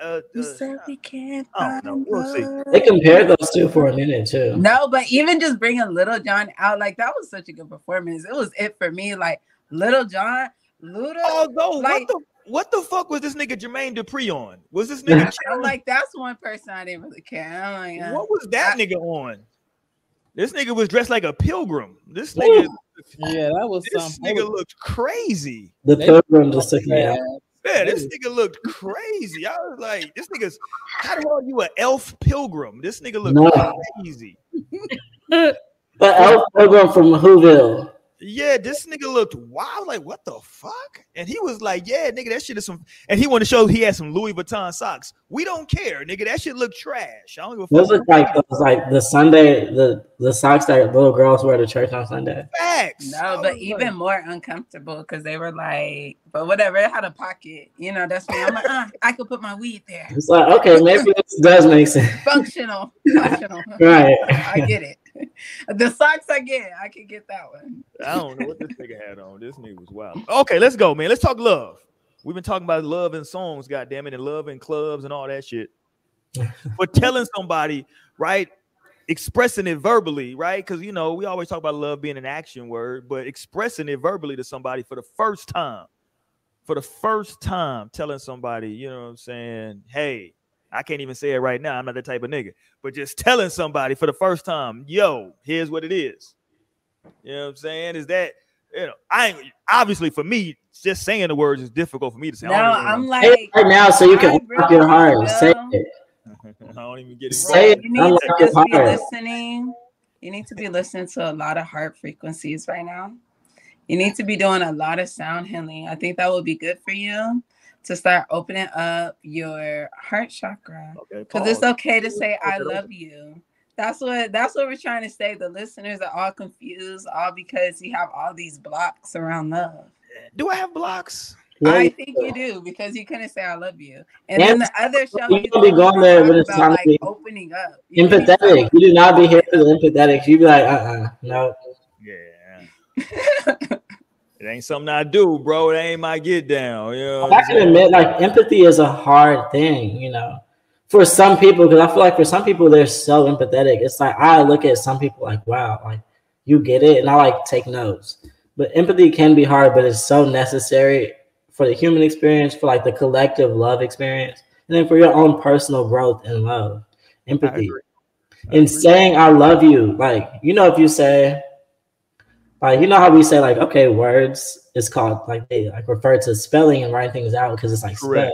uh, you uh, said we can't. I don't. We'll see. They compared those two for a minute too. No, but even just bringing Lil Jon out, like that was such a good performance. It was it for me. Like Lil Jon, Luda. Although, like, what the what the fuck was this nigga Jermaine Dupri on? Was this nigga? I'm like, that's one person I didn't really care. I'm like, uh, what was that I, nigga on? This nigga was dressed like a pilgrim. This nigga, yeah, that was this something. nigga looked crazy. The pilgrim just took me out. Man, this nigga looked crazy. I was like, this nigga's how the hell are you an elf pilgrim? This nigga looked no. crazy. the elf pilgrim from Whoville. Yeah, this nigga looked wild. Like, what the fuck? And he was like, Yeah, nigga, that shit is some. And he wanted to show he had some Louis Vuitton socks. We don't care, nigga. That shit look trash. I don't give a Those look like those like the Sunday the the socks that little girls wear to church on Sunday. Facts. No, but even more uncomfortable because they were like, but whatever, it had a pocket. You know, that's me. I'm like, uh, I could put my weed there. It's like, okay, maybe this does make sense. Functional. Functional. right. I get it. the socks I get, I can get that one. I don't know what this nigga had on. This nigga was wild. Okay, let's go, man. Let's talk love. We've been talking about love and songs, goddamn it, and love and clubs and all that shit. but telling somebody, right, expressing it verbally, right? Because you know, we always talk about love being an action word, but expressing it verbally to somebody for the first time, for the first time, telling somebody, you know what I'm saying, hey, I can't even say it right now. I'm not that type of nigga. But just telling somebody for the first time, yo, here's what it is. You know what I'm saying? Is that you know, I ain't obviously for me, just saying the words is difficult for me to say. No, I'm like right now, so you can open your heart say it. I don't even get it. Say it. You need to just be listening. You need to be listening to a lot of heart frequencies right now. You need to be doing a lot of sound healing. I think that would be good for you to start opening up your heart chakra. Because okay, it's okay to say I love you. That's what that's what we're trying to say. The listeners are all confused, all because you have all these blocks around love. Do I have blocks? I think you do because you couldn't say I love you. And then the other show you, you be going there when it's time like opening up. You empathetic. You do not be here for the empathetic. You'd be like, uh uh-uh, uh no. Yeah. It ain't something I do, bro. It ain't my get down. You know I can admit, like empathy is a hard thing, you know, for some people. Because I feel like for some people they're so empathetic. It's like I look at some people like, wow, like you get it, and I like take notes. But empathy can be hard, but it's so necessary for the human experience, for like the collective love experience, and then for your own personal growth and love. Empathy. In saying I love you, like you know, if you say, like you know how we say, like okay, words is called like they like refer to spelling and writing things out because it's like Correct.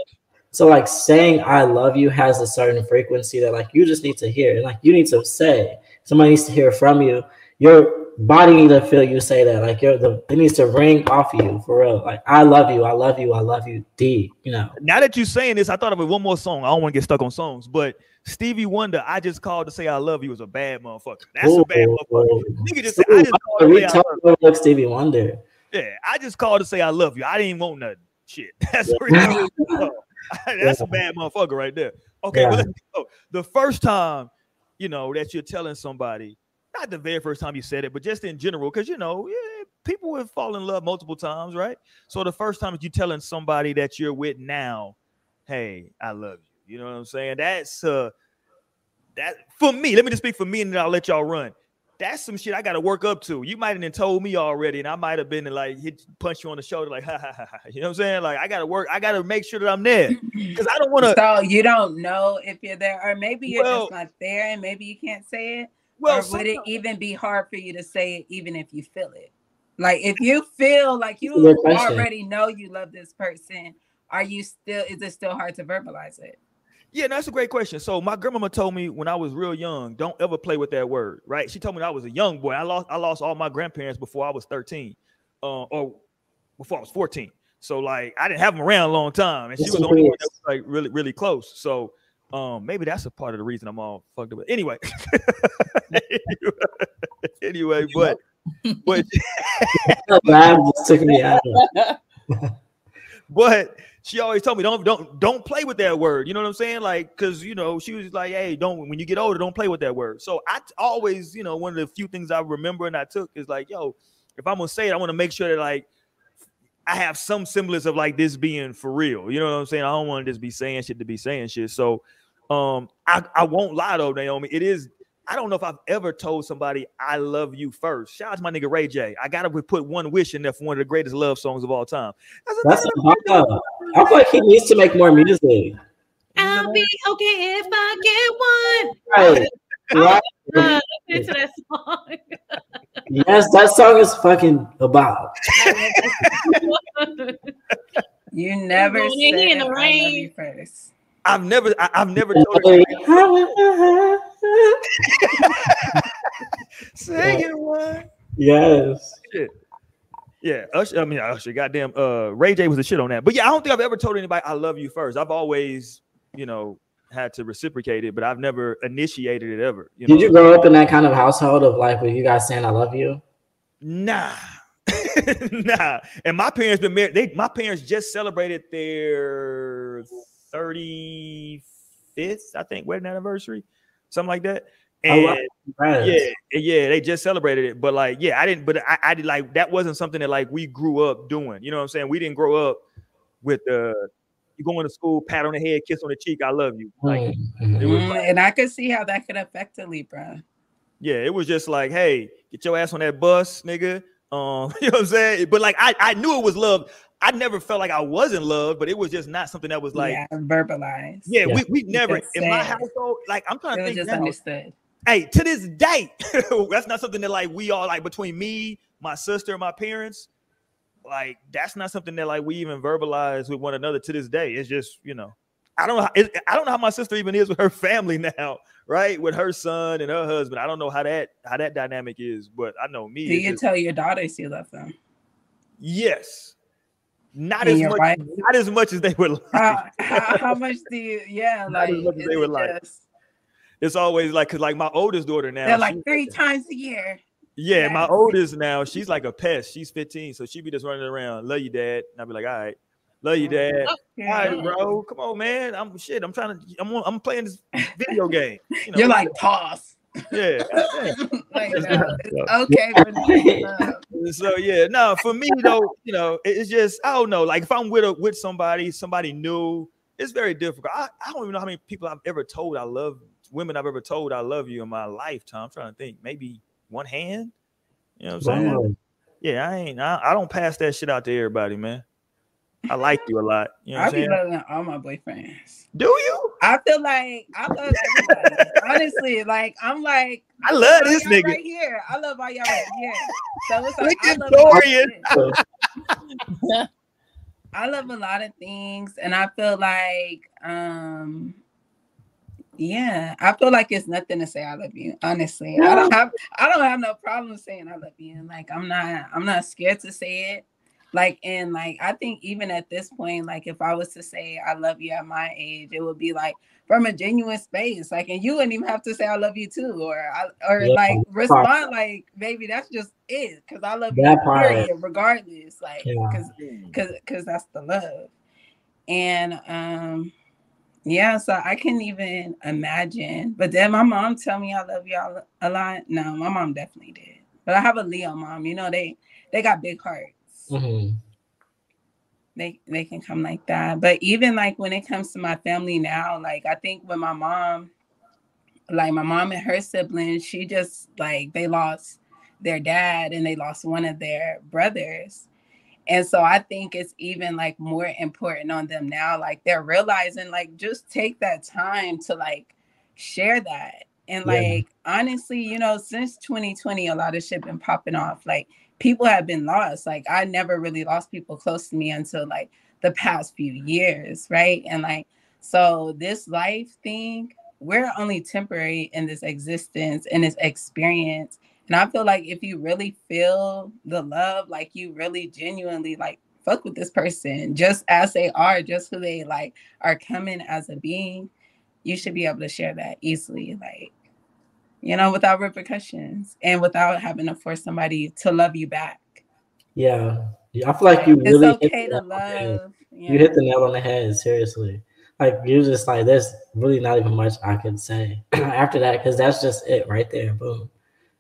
So like saying I love you has a certain frequency that like you just need to hear, and like you need to say. Somebody needs to hear from you. Your body needs to feel you say that. Like you're the it needs to ring off of you for real. Like I love you, I love you, I love you, D. You know. Now that you're saying this, I thought of it one more song. I don't want to get stuck on songs, but Stevie Wonder, I just called to say I love you was a bad motherfucker. That's ooh, a bad oh, motherfucker. Oh. Nigga just said, I just called to say I love Stevie Wonder. Yeah, I just called to say I love you. I didn't want nothing. Shit. That's yeah. Oh, that's yeah. a bad motherfucker right there. Okay, yeah. but let's go. The first time, you know, that you're telling somebody, not the very first time you said it, but just in general, because you know, yeah, people would fall in love multiple times, right? So the first time that you're telling somebody that you're with now, hey, I love you. You know what I'm saying? That's uh that for me. Let me just speak for me, and then I'll let y'all run that's some shit I got to work up to. You might have told me already, and I might have been like hit punch you on the shoulder, like ha ha ha. ha. You know what I'm saying? Like I got to work. I got to make sure that I'm there because I don't want to. So you don't know if you're there, or maybe you're well, just not there, and maybe you can't say it. Well, or would it even be hard for you to say it, even if you feel it? Like if you feel like you already know you love this person, are you still? Is it still hard to verbalize it? Yeah, that's a great question. So my grandmama told me when I was real young, don't ever play with that word, right? She told me I was a young boy. I lost I lost all my grandparents before I was 13, uh, or before I was 14. So like I didn't have them around a long time, and she was the only one that was like really really close. So um, maybe that's a part of the reason I'm all fucked up. Anyway, anyway, but but took me out. but she always told me don't don't don't play with that word. You know what I'm saying? Like, cause you know, she was like, hey, don't when you get older, don't play with that word. So I always, you know, one of the few things I remember and I took is like, yo, if I'm gonna say it, I want to make sure that like I have some semblance of like this being for real. You know what I'm saying? I don't want to just be saying shit to be saying shit. So um I, I won't lie though, Naomi. It is I don't know if I've ever told somebody I love you first. Shout out to my nigga Ray J. I gotta put one wish in there for one of the greatest love songs of all time. That's, That's I feel like he needs to make more music. I'll be okay if I get one. Right. Right. Uh, to that song. yes, that song is fucking about. you never said in the rain. first. I've never, I, have never told her. Sing it one. Yes. Shit. Yeah, Usher. I mean, Usher. Goddamn. Uh, Ray J was a shit on that. But yeah, I don't think I've ever told anybody I love you first. I've always, you know, had to reciprocate it, but I've never initiated it ever. You Did know? you grow up in that kind of household of like, were you guys saying I love you? Nah, nah. And my parents been married. They, my parents just celebrated their thirty fifth, I think, wedding anniversary, something like that. And oh, yeah, yeah, they just celebrated it. But like, yeah, I didn't, but I, I did like that wasn't something that like we grew up doing. You know what I'm saying? We didn't grow up with uh you going to school, pat on the head, kiss on the cheek, I love you. Like, mm-hmm. mm, like and I could see how that could affect a Libra. Yeah, it was just like, hey, get your ass on that bus, nigga. Um, you know what I'm saying? But like I, I knew it was love. I never felt like I was in love, but it was just not something that was like yeah, verbalized. Yeah, yeah, we we never in my household, like I'm trying to think just now, understood hey, to this day, that's not something that like we all like between me, my sister, and my parents. Like that's not something that like we even verbalize with one another to this day. It's just you know, I don't know. How, it, I don't know how my sister even is with her family now, right? With her son and her husband. I don't know how that how that dynamic is, but I know me. Do you just, tell your daughters you love them? Yes. Not as much, wife? not as much as they would like. Uh, how, how, much do you? Yeah, like as as they would like. it's always like because like my oldest daughter now they're like three times a year. Yeah yes. my oldest now she's like a pest. She's 15 so she be just running around love you dad. And i'll be like all right. Love you dad. Okay. all right bro. Come on man. I'm shit i'm trying to i'm i'm playing this video game. You know, you're like toss yeah. like, uh, okay. so yeah, no, for me though, you know, it's just I don't know. Like if I'm with a, with somebody, somebody new, it's very difficult. I, I don't even know how many people I've ever told I love women I've ever told I love you in my lifetime. I'm trying to think, maybe one hand. You know what I'm saying? Wow. Yeah, I ain't. I, I, don't pass that shit out to everybody, man. I like you a lot. You know I be loving all my boyfriends. Do you? I feel like I love everybody. Honestly, like I'm like I love this nigga right here. I love all y'all right here. So it's like I love, I love a lot of things, and I feel like um yeah, I feel like it's nothing to say I love you. Honestly, I don't have I don't have no problem saying I love you. Like I'm not I'm not scared to say it. Like and like I think even at this point, like if I was to say I love you at my age, it would be like from a genuine space. Like and you wouldn't even have to say I love you too, or I or yeah, like respond like maybe that's just it because I love that you period, regardless. Like because yeah. because because that's the love. And um yeah, so I can not even imagine. But then my mom tell me I love y'all a lot. No, my mom definitely did. But I have a Leo mom. You know they they got big hearts. Mm-hmm. They they can come like that. But even like when it comes to my family now, like I think when my mom, like my mom and her siblings, she just like they lost their dad and they lost one of their brothers. And so I think it's even like more important on them now. Like they're realizing, like, just take that time to like share that. And like yeah. honestly, you know, since 2020, a lot of shit been popping off. Like people have been lost. Like I never really lost people close to me until like the past few years, right? And like so this life thing, we're only temporary in this existence in this experience and I feel like if you really feel the love, like you really genuinely like fuck with this person just as they are, just who they like are coming as a being, you should be able to share that easily, like, you know, without repercussions and without having to force somebody to love you back. Yeah. yeah I feel like you really it's okay to love. Yeah. You hit the nail on the head, seriously. Like you're just like, there's really not even much I could say after that, because that's just it right there. Boom.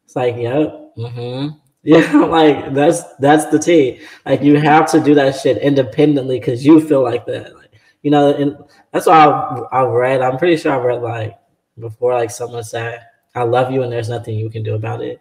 It's like, yep, mm-hmm. yeah, like that's that's the T. Like you have to do that shit independently because you feel like that. Like, you know, and that's why I've, I've read. I'm pretty sure I've read like before, like someone said, "I love you," and there's nothing you can do about it.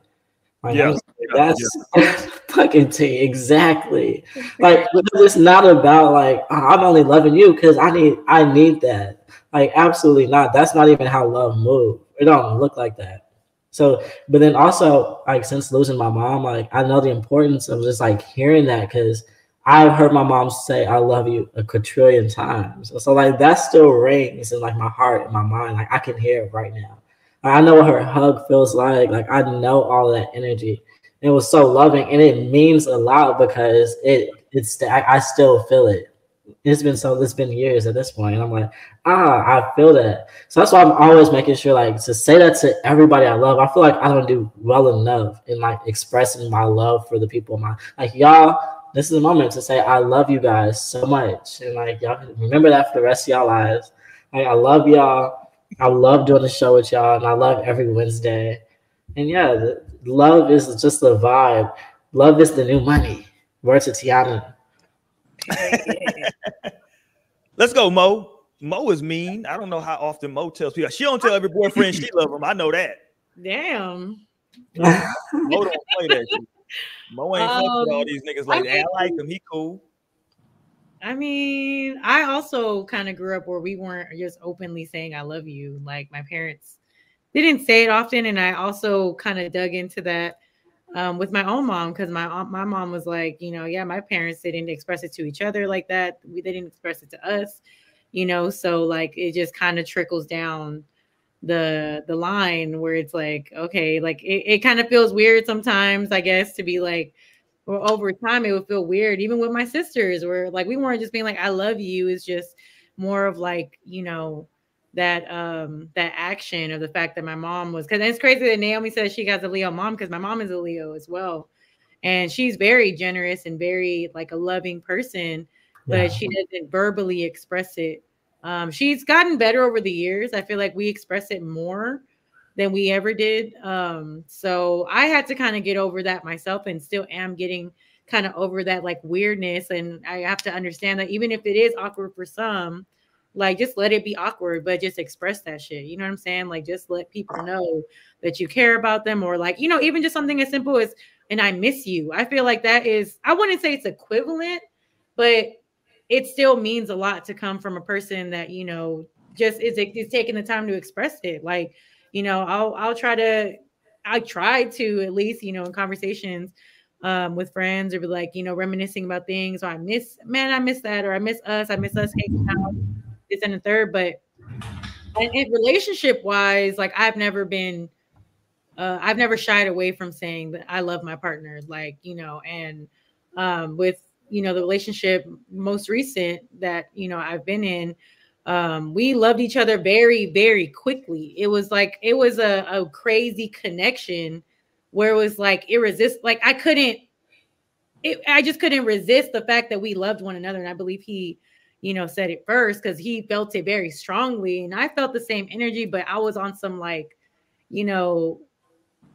Like, yeah, that's yeah. fucking T exactly. Like it's not about like oh, I'm only loving you because I need I need that. Like absolutely not. That's not even how love moves. It don't look like that. So, but then also, like, since losing my mom, like, I know the importance of just like hearing that because I've heard my mom say, I love you a quadrillion times. So, like, that still rings in like my heart and my mind. Like, I can hear it right now. I know what her hug feels like. Like, I know all that energy. It was so loving and it means a lot because it, it's, I, I still feel it it's been so it's been years at this point and i'm like ah i feel that so that's why i'm always making sure like to say that to everybody i love i feel like i don't do well enough in like expressing my love for the people my like y'all this is a moment to say i love you guys so much and like y'all remember that for the rest of y'all lives like i love y'all i love doing the show with y'all and i love every wednesday and yeah love is just the vibe love is the new money word to tiana Let's go, Mo. Mo is mean. I don't know how often Mo tells people. She don't tell every boyfriend she love him. I know that. Damn. Mo don't play that shit. Mo ain't um, with all these niggas like I, that. I like him. He cool. I mean, I also kind of grew up where we weren't just openly saying I love you. Like my parents didn't say it often, and I also kind of dug into that um, with my own mom because my my mom was like, you know, yeah, my parents didn't express it to each other like that. We they didn't express it to us, you know. So like it just kind of trickles down the the line where it's like, okay, like it, it kind of feels weird sometimes, I guess, to be like, or over time it would feel weird, even with my sisters, where like we weren't just being like, I love you. It's just more of like, you know, that um that action of the fact that my mom was because it's crazy that Naomi says she has a Leo mom because my mom is a Leo as well. And she's very generous and very like a loving person, but yeah. she doesn't verbally express it. Um, she's gotten better over the years. I feel like we express it more than we ever did. Um, so I had to kind of get over that myself and still am getting kind of over that like weirdness. And I have to understand that even if it is awkward for some, like just let it be awkward but just express that shit you know what i'm saying like just let people know that you care about them or like you know even just something as simple as and i miss you i feel like that is i wouldn't say it's equivalent but it still means a lot to come from a person that you know just is is taking the time to express it. Like, you know, I'll I'll try to I try to at least, you know, in conversations um, with friends or be like, you know, reminiscing about things. Or I miss, man, I miss that, or I miss us, I miss us hanging out, this and the third. But and, and relationship wise, like I've never been, uh, I've never shied away from saying that I love my partner, like you know, and um, with you know the relationship most recent that you know I've been in um we loved each other very very quickly it was like it was a, a crazy connection where it was like irresistible like i couldn't it, i just couldn't resist the fact that we loved one another and i believe he you know said it first because he felt it very strongly and i felt the same energy but i was on some like you know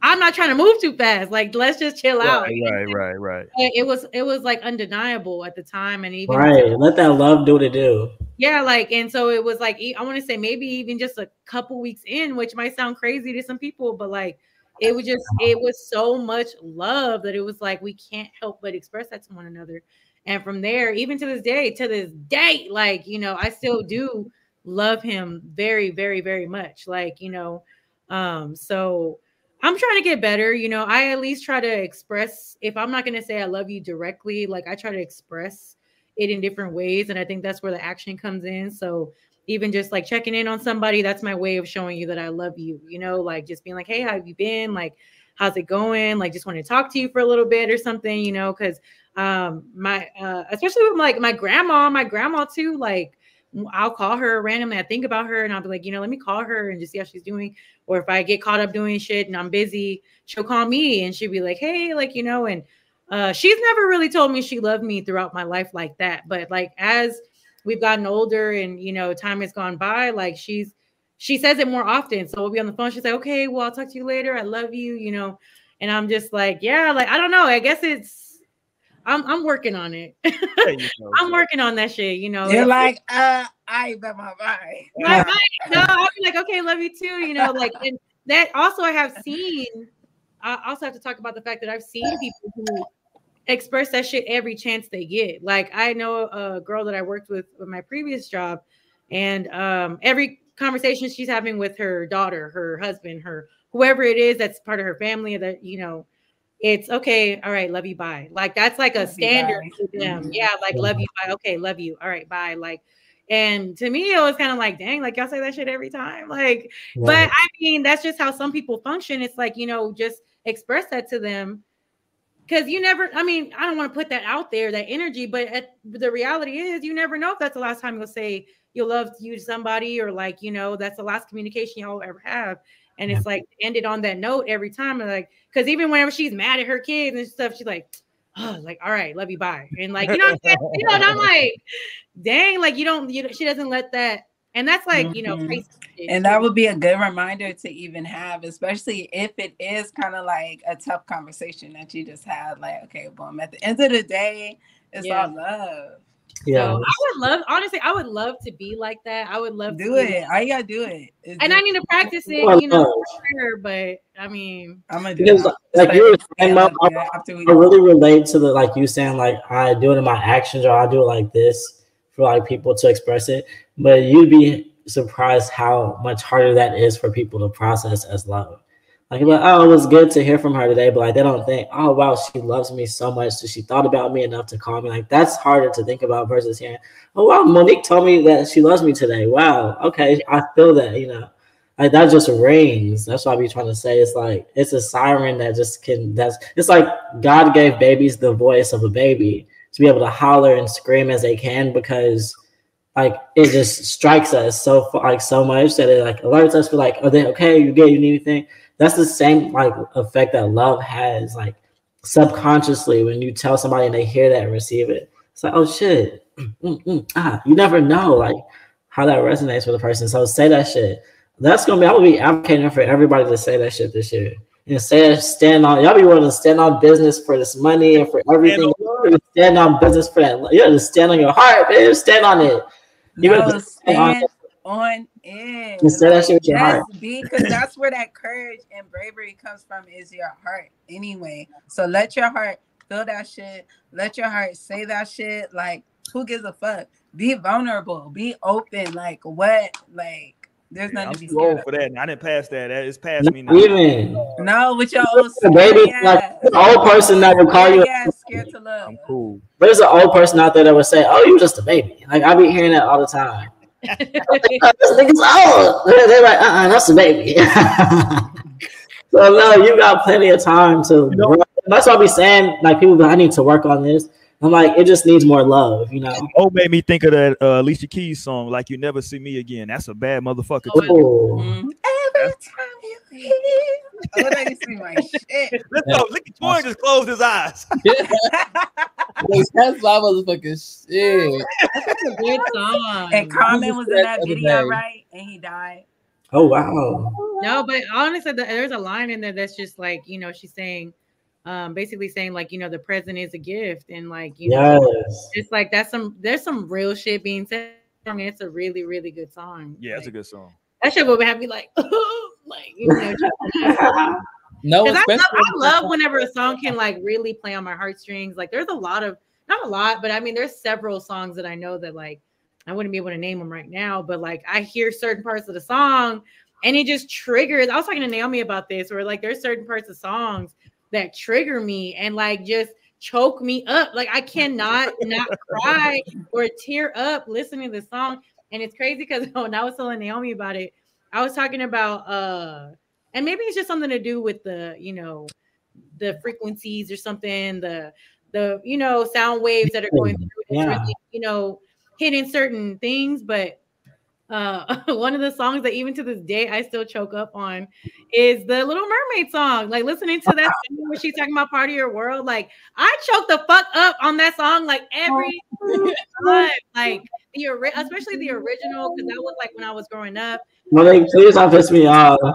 I'm not trying to move too fast. Like, let's just chill right, out. Right, right, right. It was it was like undeniable at the time, and even right. Let that love do what it do. Yeah, like, and so it was like I want to say maybe even just a couple weeks in, which might sound crazy to some people, but like it was just it was so much love that it was like we can't help but express that to one another. And from there, even to this day, to this day, like you know, I still do love him very, very, very much. Like you know, um, so I'm trying to get better. You know, I at least try to express, if I'm not going to say I love you directly, like I try to express it in different ways. And I think that's where the action comes in. So even just like checking in on somebody, that's my way of showing you that I love you, you know, like just being like, hey, how have you been? Like, how's it going? Like, just want to talk to you for a little bit or something, you know, because um my uh especially with like my grandma, my grandma too, like I'll call her randomly. I think about her and I'll be like, you know, let me call her and just see how she's doing. Or if I get caught up doing shit and I'm busy, she'll call me and she'll be like, hey, like, you know, and uh, she's never really told me she loved me throughout my life like that. But like as we've gotten older and you know, time has gone by, like she's she says it more often. So we'll be on the phone. She's like, okay, well, I'll talk to you later. I love you, you know. And I'm just like, yeah, like I don't know. I guess it's I'm I'm working on it. I'm working on that shit. You know, you're like, uh, I bet my bye. My, no, I'll be like, okay, love you too. You know, like, and that also I have seen. I also have to talk about the fact that I've seen people who express that shit every chance they get. Like, I know a girl that I worked with with my previous job, and um, every conversation she's having with her daughter, her husband, her whoever it is that's part of her family that you know it's okay. All right, love you. Bye. Like that's like a love standard to them. Mm-hmm. Yeah, like love you. Bye. Okay, love you. All right, bye. Like, and to me, it was kind of like, dang, like y'all say that shit every time. Like, but I mean, that's just how some people function. It's like you know, just express that to them because you never. I mean, I don't want to put that out there, that energy, but at, the reality is, you never know if that's the last time you'll say you'll love you to somebody, or like you know, that's the last communication y'all ever have and it's like ended on that note every time. And like, because even whenever she's mad at her kids and stuff, she's like, oh, like, all right, love you, bye. And like, you know, you know, and I'm like, dang, like you don't, you know, she doesn't let that. And that's like, you know, mm-hmm. and that would be a good reminder to even have, especially if it is kind of like a tough conversation that you just had. Like, okay, boom, at the end of the day, it's yeah. all love. Yeah, so I would love honestly. I would love to be like that. I would love to do it. I gotta do it. It's and I need to practice it, you know, for sure. But I mean, I'm gonna do because, it. Like you were saying, I, I really relate to the like you saying like I do it in my actions or I do it like this for like people to express it. But you'd be surprised how much harder that is for people to process as love. Like, like, oh, it was good to hear from her today, but like they don't think, oh wow, she loves me so much. So she thought about me enough to call me. Like that's harder to think about versus hearing, oh wow, Monique told me that she loves me today. Wow, okay, I feel that, you know. Like that just rings. That's what I be trying to say. It's like it's a siren that just can that's it's like God gave babies the voice of a baby to be able to holler and scream as they can because like it just strikes us so like so much that it like alerts us for like, are they okay? You good? You need anything? that's the same like effect that love has like subconsciously when you tell somebody and they hear that and receive it it's like oh shit Mm-mm. ah you never know like how that resonates with a person so say that shit that's gonna be i will be advocating for everybody to say that shit this year and say stand on y'all be willing to stand on business for this money and for everything stand on business for that you gotta stand on your heart stand on it you no, stand on, in. Instead of with your heart. Because that's where that courage and bravery comes from is your heart anyway. So let your heart feel that shit. Let your heart say that shit. Like who gives a fuck? Be vulnerable, be open. Like what? Like there's yeah, nothing I'm to be scared for that. I didn't pass that. It's past me now. Even no, with your old baby, like old person that would call you. Yeah, scared to love. I'm cool. But there's an old person out there that would say, "Oh, you're just a baby." Like I be hearing that all the time. this nigga's old. They're like, "Uh, uh that's a baby." so no, you got plenty of time to. You know, that's why I be saying, like people, I need to work on this. I'm like, it just needs more love, you know. Oh, made me think of that uh, Alicia Keys song, "Like You Never See Me Again." That's a bad motherfucker. Oh. Mm-hmm. Every time you hear, oh, that used to be my shit. Let's go. Look at Toy just closed his eyes. That's my motherfucking shit. That's a good song. And Carmen was in that video, right? And he died. Oh wow. No, but honestly, there's a line in there that's just like you know she's saying um, basically saying like you know the present is a gift and like you yes. know it's like that's some there's some real shit being said. I mean, it's a really really good song. Yeah, like, it's a good song. That shit would have me like like you know. no, I love, I love whenever a song can like really play on my heartstrings. Like there's a lot of not a lot, but I mean there's several songs that I know that like I wouldn't be able to name them right now, but like I hear certain parts of the song and it just triggers. I was talking to Naomi about this, where like there's certain parts of songs that trigger me and like just choke me up. Like I cannot not cry or tear up listening to the song. And it's crazy because when I was telling Naomi about it, I was talking about uh and maybe it's just something to do with the, you know, the frequencies or something, the the you know sound waves that are going through, yeah. really, you know, hitting certain things, but uh one of the songs that even to this day I still choke up on is the Little Mermaid song. Like listening to that where she's talking about part of your world. Like I choke the fuck up on that song like every time. Like the especially the original because that was like when I was growing up. Malik, please don't piss me off. No,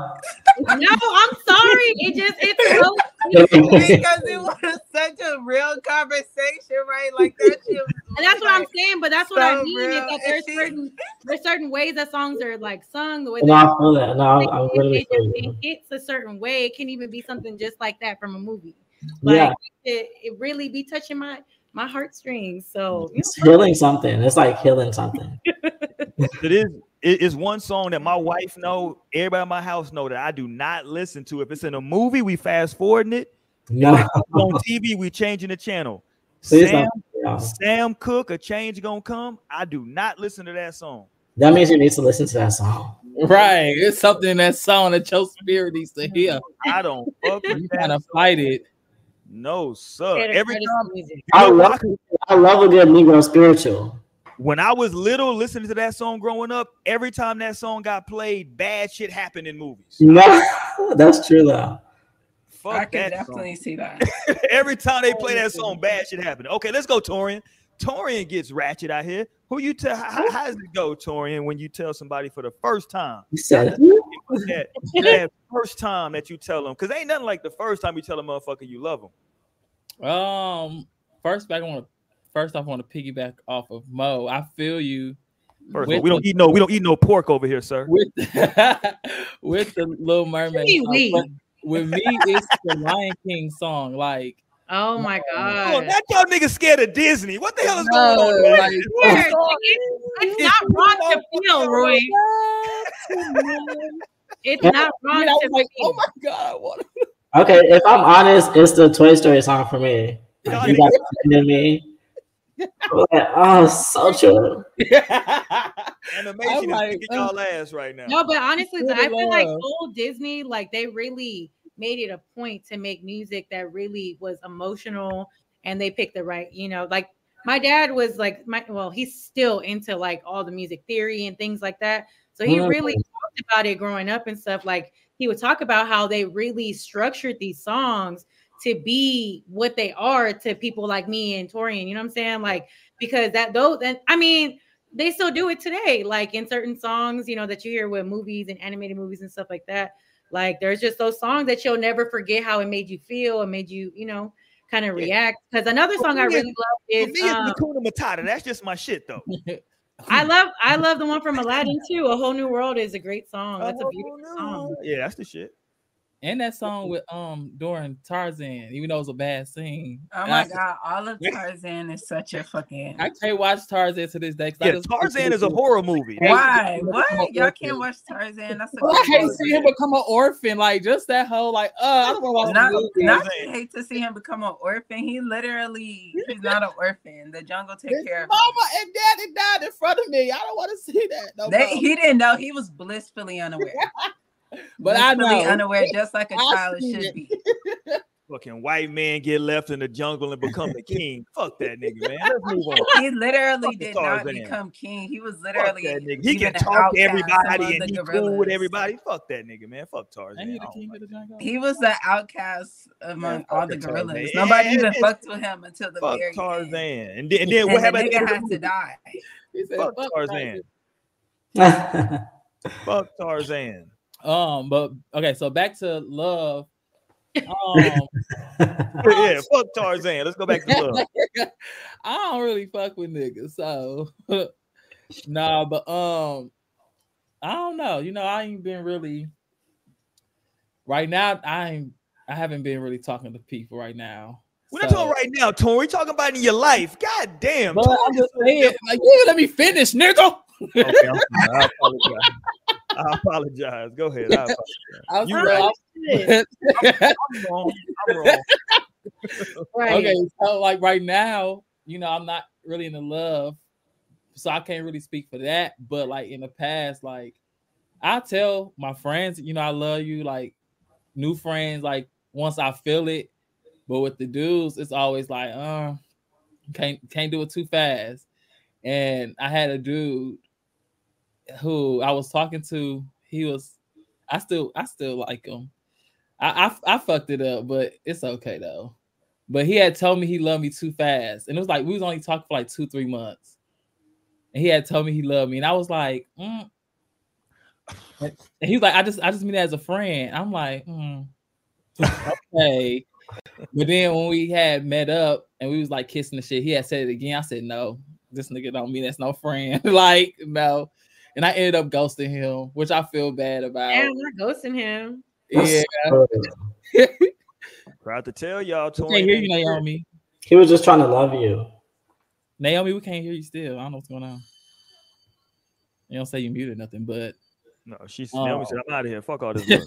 I'm sorry. It just it's so because it was such a real conversation, right? Like that shit. And that's what I'm saying, but that's so what I mean real. is that there's certain there's certain ways that songs are like sung the way. No, I feel that. No, I'm really it, it, it hits a certain way. It can even be something just like that from a movie. Like yeah. it, it really be touching my my heartstrings. So it's know. healing something. It's like healing something. it is. It is one song that my wife know. Everybody in my house know that I do not listen to. If it's in a movie, we fast forwarding it. No. on TV, we changing the channel. Sam, Sam Cooke, a change gonna come. I do not listen to that song. That means you need to listen to that song. Right. It's something that song that your spirit needs to hear. I don't fuck you kind of fight it. No, sir. Every time I love, I love a good Negro spiritual. When I was little, listening to that song growing up, every time that song got played, bad shit happened in movies. No, that's true though. Fuck I can definitely song. see that. every time they play that song, bad shit happened. Okay, let's go, Torian. Torian gets ratchet out here. Who you tell? How, how, does it go, Torian, when you tell somebody for the first time? You said that, that first time that you tell them, because ain't nothing like the first time you tell a motherfucker you love them. Um, first back, I want to first off, I want to piggyback off of Mo. I feel you. First all, we don't eat no we don't eat no pork over here, sir. With, with the Little Mermaid, song, with me, it's the Lion King song. Like Oh my god! Oh, that y'all niggas scared of Disney. What the hell is no, going on? Like, it's, it's not wrong to feel, Roy. It's not wrong to like. Oh my god! What? Okay, if I'm honest, it's the Toy Story song for me. Like, you got in me. Like, oh, so true. Animation like, is y'all ass right now. No, but honestly, I feel like old Disney, like they really made it a point to make music that really was emotional and they picked the right, you know, like my dad was like my well, he's still into like all the music theory and things like that. So he mm-hmm. really talked about it growing up and stuff. Like he would talk about how they really structured these songs to be what they are to people like me and Torian. You know what I'm saying? Like because that those and I mean they still do it today, like in certain songs, you know, that you hear with movies and animated movies and stuff like that. Like there's just those songs that you'll never forget how it made you feel and made you, you know, kind of react. Because another song I really love is me, um, Hakuna Matata. That's just my shit though. I love I love the one from Aladdin too. A whole new world is a great song. That's a, a beautiful song. Yeah, that's the shit. And that song with um during Tarzan, even though it was a bad scene. Oh my I, god, all of Tarzan is such a fucking. I can't watch Tarzan to this day. Yeah, Tarzan is a horror movie. Why? What? Y'all can't watch Tarzan? That's a I hate to see him become an orphan. Like just that whole like, uh, I don't want to watch. Not, not hate to see him become an orphan. He literally, he's not an orphan. The jungle take His care of. Mama him. and daddy died in front of me. I don't want to see that. No they, he didn't know. He was blissfully unaware. but I know unaware, just like a child should be. Fucking white man get left in the jungle and become the king. Fuck that nigga, man. Let's move on. He literally did not become king. He was literally that nigga. He can talk to everybody and he cool with everybody. Fuck that nigga, man. Fuck Tarzan. He, he was the outcast among yeah, all the gorillas. Tarzan. Nobody yeah, even fucked with him until the fuck very Tarzan. End. And then, and then and what happened? Nigga had to die. Said, fuck, fuck Tarzan. fuck Tarzan. Um, but okay, so back to love. Um, yeah, fuck Tarzan. Let's go back to love. I don't really fuck with niggas, so nah, but um, I don't know. You know, I ain't been really right now. I ain't. I haven't been really talking to people right now. We're so. not talking right now, Tony. We're talking about in your life. God damn. But I'm just saying, like, yeah, let me finish, nigga. okay, I apologize. I apologize. Go ahead. I apologize. You right. I'm, I'm wrong. I'm wrong. right. Okay, so like right now, you know, I'm not really in the love, so I can't really speak for that. But like in the past, like I tell my friends, you know, I love you. Like new friends, like once I feel it. But with the dudes, it's always like, uh, can't can't do it too fast. And I had a dude who I was talking to, he was I still I still like him. I, I I fucked it up, but it's okay though. But he had told me he loved me too fast, and it was like we was only talking for like two three months, and he had told me he loved me, and I was like, mm. and he was like, I just I just mean that as a friend. I'm like, mm. okay. but then when we had met up and we was like kissing the shit, he had said it again. I said, no, this nigga don't mean that's no friend. like, no and I ended up ghosting him, which I feel bad about. Yeah, I'm ghosting him. Yeah. Proud to tell y'all. Can't hear you, Naomi. He was just trying to love you. Naomi, we can't hear you still. I don't know what's going on. You don't say you muted nothing, but no, she's uh, Naomi said, I'm out of here. Fuck all this.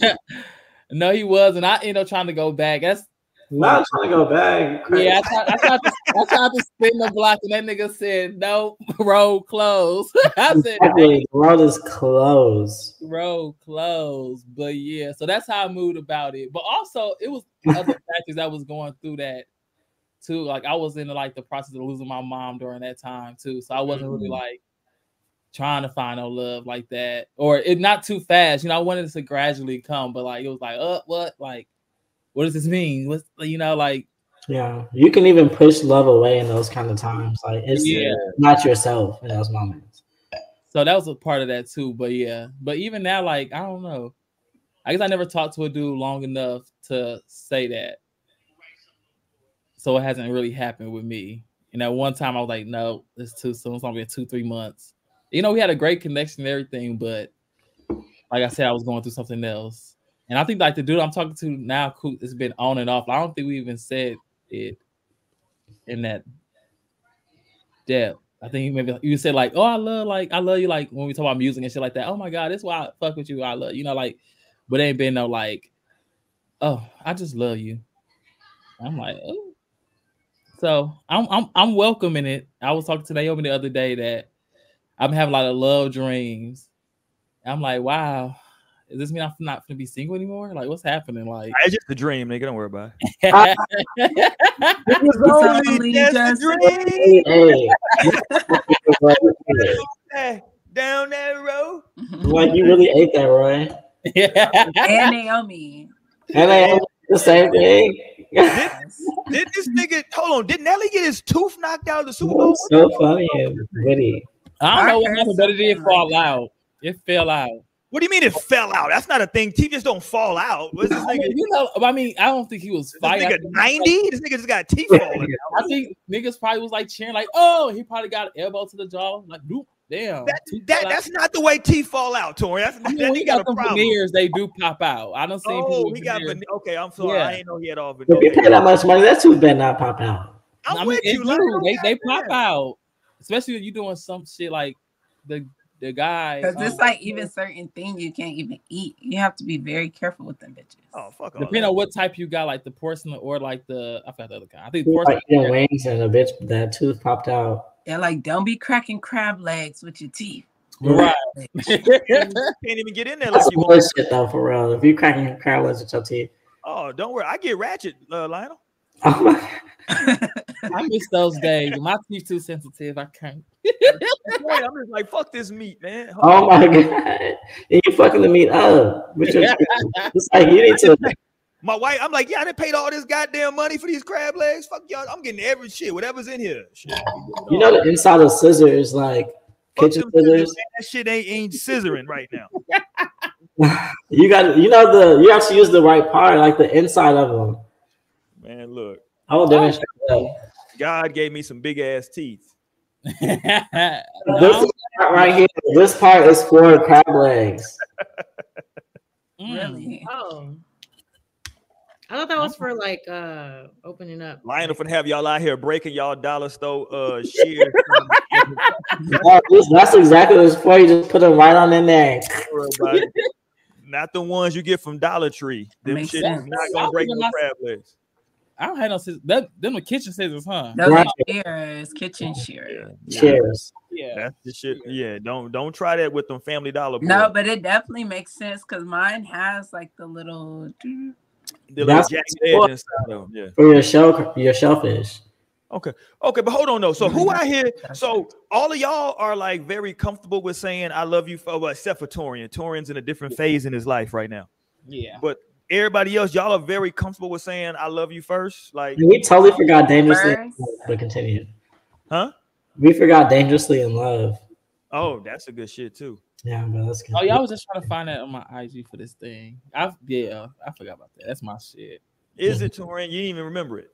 no, he was, and I ended up trying to go back. That's not trying to go back. Yeah, I tried, I, tried to, I tried to spin the block, and that nigga said, "No, road closed." I said, exactly. "Road is closed." Road closed. But yeah, so that's how I moved about it. But also, it was other factors that was going through that too. Like I was in like the process of losing my mom during that time too, so I wasn't mm-hmm. really like trying to find no love like that, or it not too fast. You know, I wanted it to gradually come, but like it was like, uh, what, like what does this mean? What's you know, like yeah, you can even push love away in those kind of times. Like it's yeah. not yourself in those moments. So that was a part of that too. But yeah, but even now, like I don't know. I guess I never talked to a dude long enough to say that. So it hasn't really happened with me. And at one time I was like, no, it's too soon. It's only been two, three months. You know, we had a great connection and everything, but like I said, I was going through something else. And I think like the dude I'm talking to now, it's been on and off. I don't think we even said it in that depth. I think maybe you said like, "Oh, I love like I love you," like when we talk about music and shit like that. Oh my god, that's why I fuck with you. I love you know like, but ain't been no like, oh, I just love you. I'm like, oh. so I'm I'm I'm welcoming it. I was talking to Naomi the other day that I'm having a lot of love dreams. I'm like, wow, does this mean I'm not gonna be single anymore? Like, what's happening? Like, it's just a dream, nigga. Don't worry about it. it was only just a dream. Hey. Down that road. Like you really ate that, Roy. Yeah. and Naomi. And Naomi, the same thing. did, did, this nigga hold on? Did Nelly get his tooth knocked out of the Super Bowl? So funny and witty. I don't know what happened, but it did fall out. It fell out. What do you mean it fell out? That's not a thing. Teeth just don't fall out. What's this nigga? You know, I mean, I don't think he was fighting. This nigga 90? This nigga just got teeth falling out. I think niggas probably was like cheering, like, oh, he probably got an elbow to the jaw, like, nope. Damn. That, that that's not the way teeth fall out, Tori. That's I mean, he got, got some veneers. They do pop out. I don't see. Oh, he got veneers. Okay, I'm sorry. Yeah. I ain't know he had all veneers. If you pay that much money, that tooth better not pop out. I'm I mean, with you. They they pop out, especially if you're doing some shit like the the guy. Because um, it's like even certain things you can't even eat. You have to be very careful with them bitches. Oh fuck! Depending on what type you got, like the porcelain or like the I forgot the other kind. I think porcelain. Like wings and a bitch that tooth popped out. Yeah, like don't be cracking crab legs with your teeth. Right. can't even get in there like you want. Shit though, for real. If you cracking crab legs with your teeth. Oh, don't worry. I get ratchet, uh, Lionel. Oh I miss those days. My teeth too sensitive. I can't. I'm just like, fuck this meat, man. Oh Hold oh on. my god. And you fucking the meat up. it's like you need to my wife, I'm like, yeah, I didn't paid all this goddamn money for these crab legs. Fuck y'all. I'm getting every shit, whatever's in here. Shit. You know the inside of scissors, like Fuck kitchen scissors. That shit ain't ain't scissoring right now. you got you know the you have to use the right part, like the inside of them. Man, look. I will demonstrate. God gave me some big ass teeth. this part right here, this part is for crab legs. Really? Oh. I thought that was for like uh opening up. Lionel for have y'all out here breaking y'all dollar store uh shears. that's exactly what it's for. You just put them right on in there. Not the ones you get from Dollar Tree. Them shit is not gonna break no crab legs. I don't have no scissors. That them the kitchen scissors, huh? Those right. shears, kitchen oh, shears. Yeah. Shears. Yeah, that's the shit. Yeah, don't don't try that with them Family Dollar. No, but it definitely makes sense because mine has like the little. The that's little inside of them. Yeah. For your shell, your shellfish. Okay. Okay, but hold on though. So who mm-hmm. I hear? So all of y'all are like very comfortable with saying "I love you" for well, except for Torian. Torian's in a different phase in his life right now. Yeah. But everybody else, y'all are very comfortable with saying "I love you" first. Like we totally forgot dangerously, but continue. Huh? We forgot dangerously in love. Oh, that's a good shit too. Yeah, but that's good. Oh, y'all was just trying to find that on my IG for this thing. I yeah, I forgot about that. That's my shit. Is it Torian? You didn't even remember it.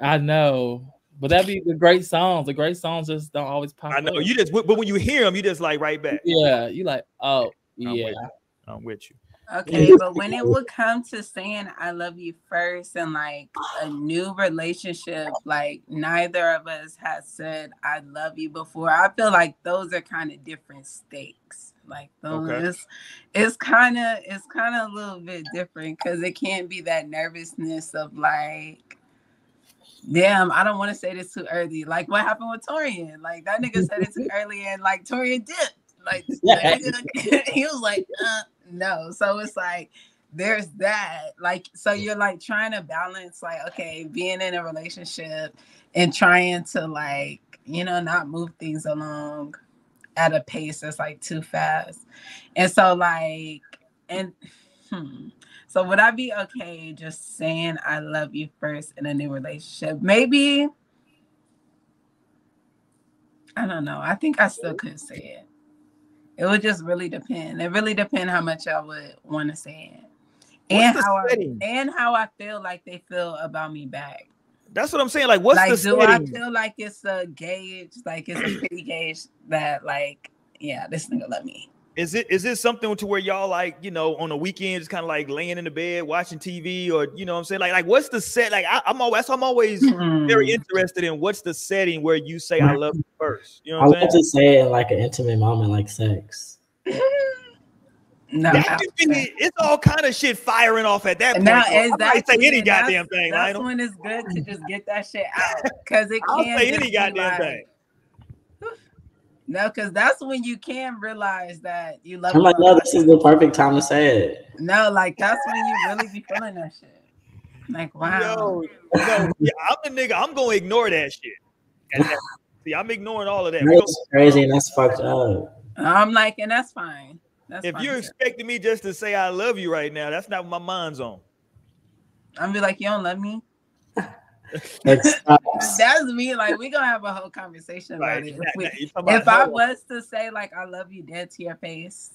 I know, but that'd be the great songs. The great songs just don't always pop. I know up. you just, but when you hear them, you just like right back. Yeah, you like, oh I'm yeah, with I'm with you. Okay, but when it would come to saying I love you first and like a new relationship, like neither of us has said I love you before. I feel like those are kind of different stakes. Like those okay. it's, it's kind of it's kind of a little bit different because it can't be that nervousness of like damn, I don't want to say this too early. Like what happened with Torian? Like that nigga said it too early and like Torian dipped. Like he was like, uh, no. So it's like there's that. Like, so you're like trying to balance, like, okay, being in a relationship and trying to like, you know, not move things along at a pace that's like too fast. And so like, and hmm. So would I be okay just saying I love you first in a new relationship? Maybe. I don't know. I think I still could say it. It would just really depend. It really depend how much I would want to say it. and how I, and how I feel like they feel about me back. That's what I'm saying. Like, what's like, the do setting? I feel like it's a gauge, like it's a pretty gauge that, like, yeah, this nigga love me. Is it is this something to where y'all like you know on the weekend just kind of like laying in the bed watching TV or you know what I'm saying like like what's the set like I, am always I'm always mm. very interested in what's the setting where you say I love you first you know what I love to say it like an intimate moment like sex. No, be, it's all kind of shit firing off at that point. Now, so exactly, say any goddamn thing. That's when it's good to just get that shit out because it can say any goddamn like, thing. No, because that's when you can realize that you love. I'm like, no, this is the perfect time to say it. No, like that's when you really be feeling that shit. Like, wow. Yo, yo, yeah, I'm the nigga. I'm gonna ignore that shit. see, I'm ignoring all of that. That's crazy and that's fucked up. I'm like, and that's fine. That's if you're expecting me just to say I love you right now, that's not what my mind's on. I'm be like, you don't love me. That's me. Like we gonna have a whole conversation about right. it. If, we, if I was to say like I love you dead to your face,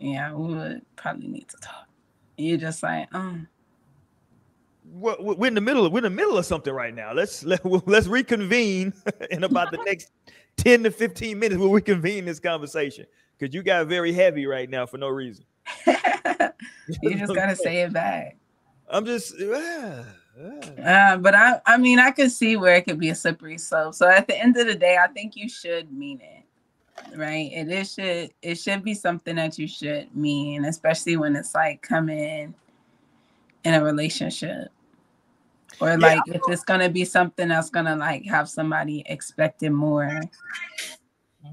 yeah, we would probably need to talk. You're just like, um. we're in the middle of we're in the middle of something right now. Let's let, let's reconvene in about the next 10 to 15 minutes. We'll reconvene this conversation because you got very heavy right now for no reason. you just gotta say it back. I'm just uh, uh, but I I mean I could see where it could be a slippery slope. So at the end of the day, I think you should mean it. Right. It should it should be something that you should mean, especially when it's like coming in a relationship. Or like yeah. if it's gonna be something that's gonna like have somebody expecting more.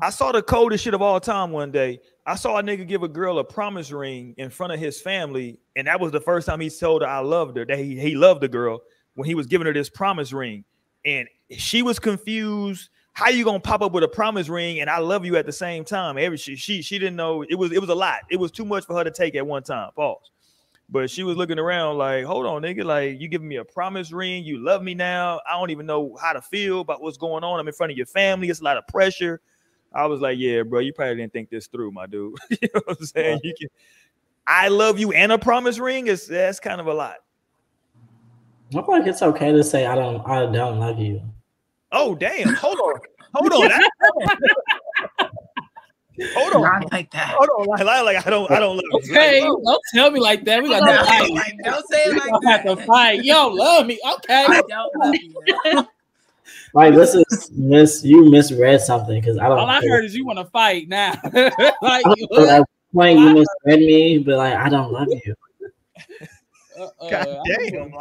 I saw the coldest shit of all time one day. I saw a nigga give a girl a promise ring in front of his family, and that was the first time he told her I loved her. That he, he loved the girl when he was giving her this promise ring, and she was confused. How you gonna pop up with a promise ring and I love you at the same time? Every she she she didn't know it was it was a lot. It was too much for her to take at one time. Pause. But she was looking around like, hold on, nigga, like you giving me a promise ring, you love me now. I don't even know how to feel about what's going on. I'm in front of your family. It's a lot of pressure. I was like, yeah, bro, you probably didn't think this through, my dude. you know what I'm saying? You can I love you and a promise ring is that's kind of a lot. I feel like it's okay to say I don't I don't love you. Oh damn, hold on. Hold on. Hold on. Not like that. Hold on. Like, like, I don't I don't love you. Okay, like, don't tell me like that. We got to fight. Like, don't say it like that. Have to fight. You don't love me. Okay. I don't love you. Like this is miss you misread something because I don't. All I heard is you want to fight now. like point you misread me, but like I don't love you. Uh, God damn!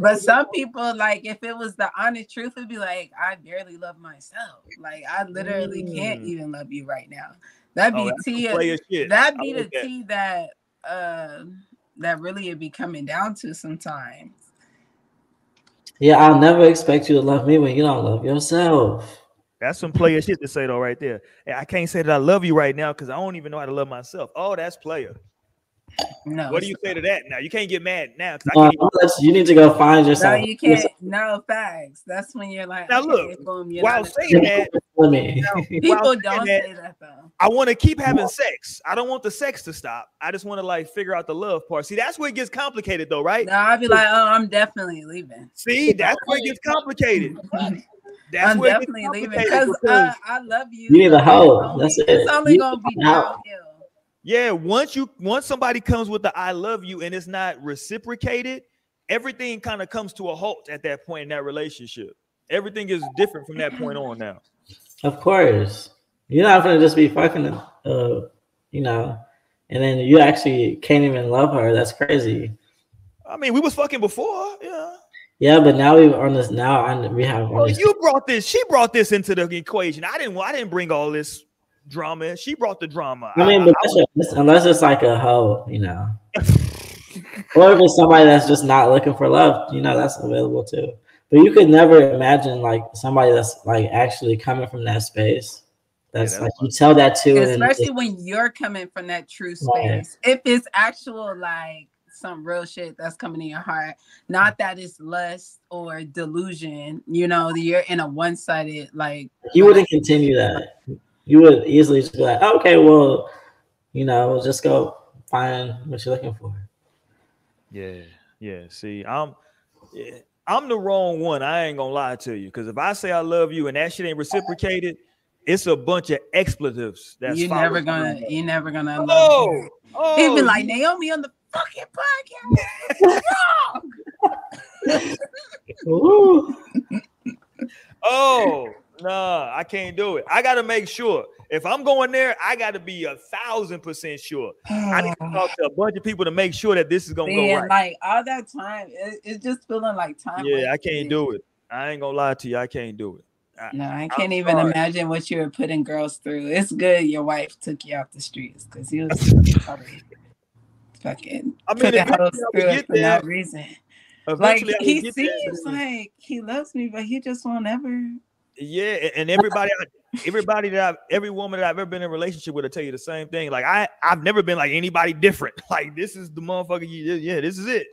but some people like if it was the honest truth, it'd be like I barely love myself. Like I literally mm. can't even love you right now. That'd be oh, tea. That'd be the that. tea that uh that really would be coming down to sometimes. Yeah, I'll never expect you to love me when you don't love yourself. That's some player shit to say though, right there. I can't say that I love you right now because I don't even know how to love myself. Oh, that's player. No. What do you say to that now? You can't get mad now. Uh, you need to go find yourself. No, you can't. No facts. That's when you're like. Now look. While saying that, people don't say that though. I want to keep having sex. I don't want the sex to stop. I just want to like figure out the love part. See, that's where it gets complicated though, right? No, I'd be like, oh, I'm definitely leaving. See, that's where it gets complicated. That's I'm definitely leaving because uh, I love you. You need a hoe. That's it. It's only gonna be downhill. Yeah, once you once somebody comes with the I love you and it's not reciprocated, everything kind of comes to a halt at that point in that relationship. Everything is different from that point on now. Of course. You're not gonna just be fucking uh, you know, and then you actually can't even love her. That's crazy. I mean, we was fucking before, yeah. Yeah, but now we on this now and we have. Well, you brought this. She brought this into the equation. I didn't. I didn't bring all this drama. She brought the drama. I mean, I, I, unless it's like a hoe, you know, or if it's somebody that's just not looking for love, you know, that's available too. But you could never imagine like somebody that's like actually coming from that space. That's, yeah, like you tell that to, especially when you're coming from that true space. Right. If it's actual like some real shit that's coming in your heart, not that it's lust or delusion. You know, you're in a one-sided like. You wouldn't continue that you would easily just be like, okay, well, you know, just go find what you're looking for. Yeah, yeah. See, I'm yeah, I'm the wrong one. I ain't gonna lie to you. Because if I say I love you and that shit ain't reciprocated, it's a bunch of expletives. That's you're never gonna you're never gonna oh, love you. Oh, He'd be like oh. Naomi on the fucking podcast. oh, Nah, I can't do it. I got to make sure. If I'm going there, I got to be a thousand percent sure. I need to talk to a bunch of people to make sure that this is gonna go right. Like all that time, it, it's just feeling like time. Yeah, I can't do it. I ain't gonna lie to you. I can't do it. I, no, I can't I'm even sorry. imagine what you were putting girls through. It's good your wife took you off the streets because you was fucking I mean, putting hoes through for no reason. Like he seems like he loves me, but he just won't ever yeah, and everybody, everybody that I've, every woman that I've ever been in a relationship with will tell you the same thing. Like I, I've never been like anybody different. Like this is the motherfucker. You, yeah, this is it.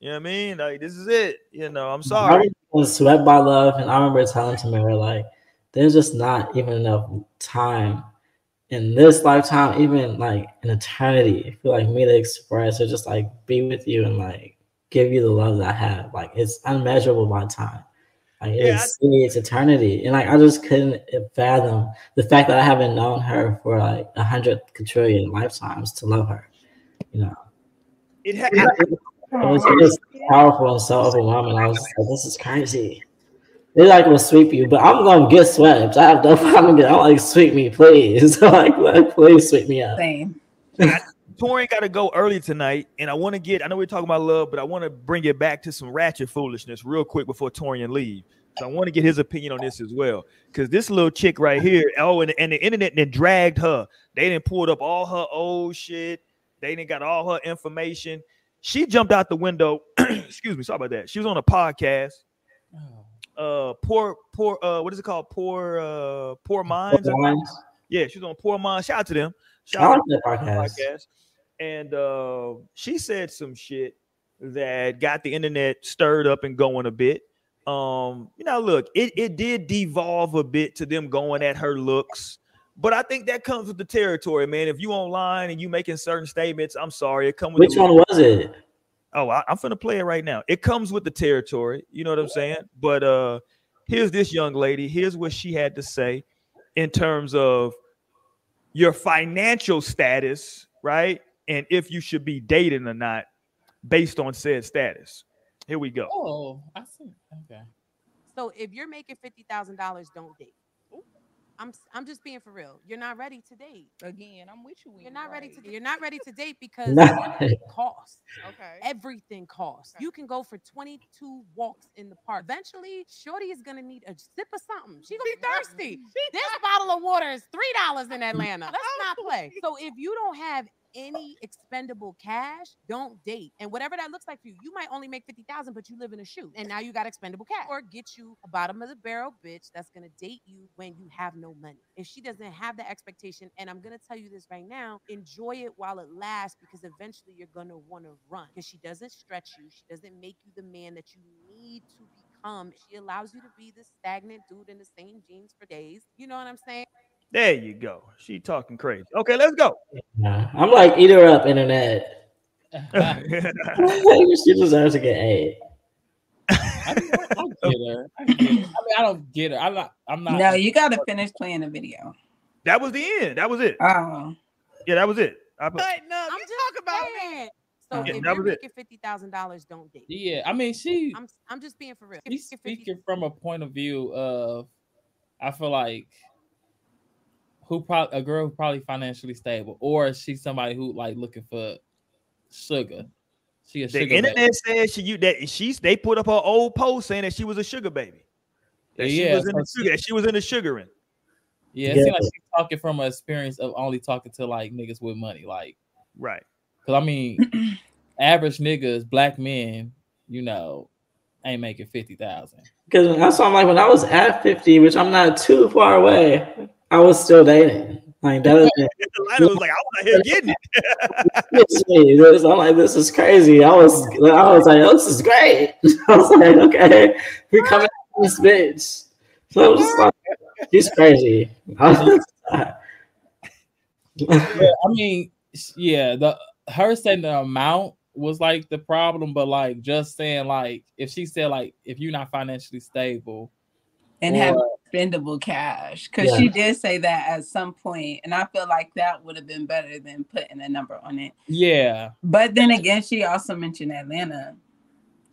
You know what I mean? Like this is it. You know, I'm sorry. I was swept by love, and I remember telling Tamara like, "There's just not even enough time in this lifetime, even like an eternity, for like me to express or just like be with you and like give you the love that I have. Like it's unmeasurable by time. Like yeah, it's, it's eternity. And like I just couldn't fathom the fact that I haven't known her for like a hundred quadrillion lifetimes to love her. You know. It, had, it, was just powerful and so overwhelming. I was like, this is crazy. They like will sweep you, but I'm gonna get swept. I have no problem getting. I'm like, sweep me, please. like, like, please sweep me up. Same. Torian got to go early tonight, and I want to get. I know we're talking about love, but I want to bring it back to some ratchet foolishness real quick before Torian leave. So I want to get his opinion on this as well, because this little chick right here. Oh, and, and the internet then dragged her. They didn't pulled up all her old shit. They didn't got all her information. She jumped out the window. excuse me, sorry about that. She was on a podcast. Oh. Uh, poor, poor. Uh, what is it called? Poor, uh, poor minds. Poor minds. Yeah, she's on Poor Minds. Shout out to them. Shout out to the podcast. podcast and uh, she said some shit that got the internet stirred up and going a bit. Um, you know, look, it, it did devolve a bit to them going at her looks, but I think that comes with the territory, man. If you online and you making certain statements, I'm sorry, it comes with which one was it? Oh, I, am gonna play it right now. It comes with the territory, you know what I'm saying? But uh here's this young lady, here's what she had to say in terms of your financial status, right? And if you should be dating or not based on said status. Here we go. Oh, I see. Okay. So if you're making fifty thousand dollars, don't date. I'm I'm just being for real. You're not ready to date. Again, I'm with you. You're not right. ready to you're not ready to date because it costs. Okay. Everything costs. Okay. You can go for 22 walks in the park. Eventually, Shorty is gonna need a sip of something. She's gonna be thirsty. this bottle of water is three dollars in Atlanta. Let's not oh, play. So if you don't have any expendable cash, don't date. And whatever that looks like for you, you might only make 50,000, but you live in a shoe and now you got expendable cash. Or get you a bottom of the barrel bitch that's gonna date you when you have no money. If she doesn't have the expectation, and I'm gonna tell you this right now, enjoy it while it lasts because eventually you're gonna wanna run because she doesn't stretch you, she doesn't make you the man that you need to become. She allows you to be the stagnant dude in the same jeans for days. You know what I'm saying? There you go. She talking crazy. Okay, let's go. Yeah, I'm like, eat her up, internet. she deserves to get A. I, I get her. I, get her. I mean, I don't get her. I'm not. I'm not. No, you got to finish playing the video. That was the end. That was it. Oh, yeah, that was it. I, no, I'm just talking about it. So yeah, if you're making fifty thousand dollars, don't date. Yeah, I mean, she. I'm. I'm just being for real. She's speaking from a point of view of. I feel like who probably a girl who probably financially stable, or she's somebody who like looking for sugar. She a the sugar internet baby. said she you that she's they put up her old post saying that she was a sugar baby. That yeah, she was in the sugar, that she was in the sugaring. Yeah, it yeah. seems like she's talking from an experience of only talking to like niggas with money, like right. Because I mean, average niggas, black men, you know, ain't making fifty thousand. Because that's why I'm like when I was at fifty, which I'm not too far away. I was still dating. Like that was, Atlanta was like, I was here getting it. I'm like, this is crazy. I was, I was like, this is great. I was like, okay, we're coming this bitch. So I was just like, she's crazy. yeah, I mean, yeah, the her saying the amount was like the problem, but like just saying like if she said like if you're not financially stable and or, have expendable cash because yeah. she did say that at some point and i feel like that would have been better than putting a number on it yeah but then again she also mentioned atlanta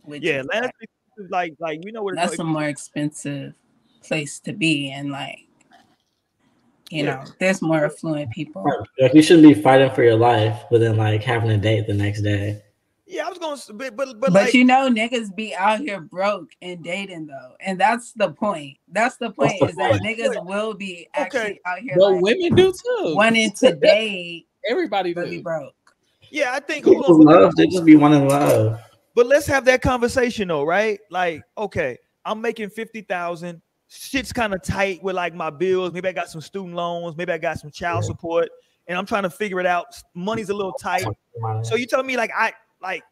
which yeah atlanta like, like like you know what that's a more expensive place to be and like you yeah. know there's more affluent people like you shouldn't be fighting for your life but then like having a date the next day yeah, I was going to, but but but, like, you know, niggas be out here broke and dating though, and that's the point. That's the point is that niggas will be actually okay. out here. But like, women do too. Wanting to date, everybody do. be broke. Yeah, I think people love. They just be wanting love. But let's have that conversation though, right? Like, okay, I'm making fifty thousand. Shit's kind of tight with like my bills. Maybe I got some student loans. Maybe I got some child support, and I'm trying to figure it out. Money's a little tight. So you telling me like I like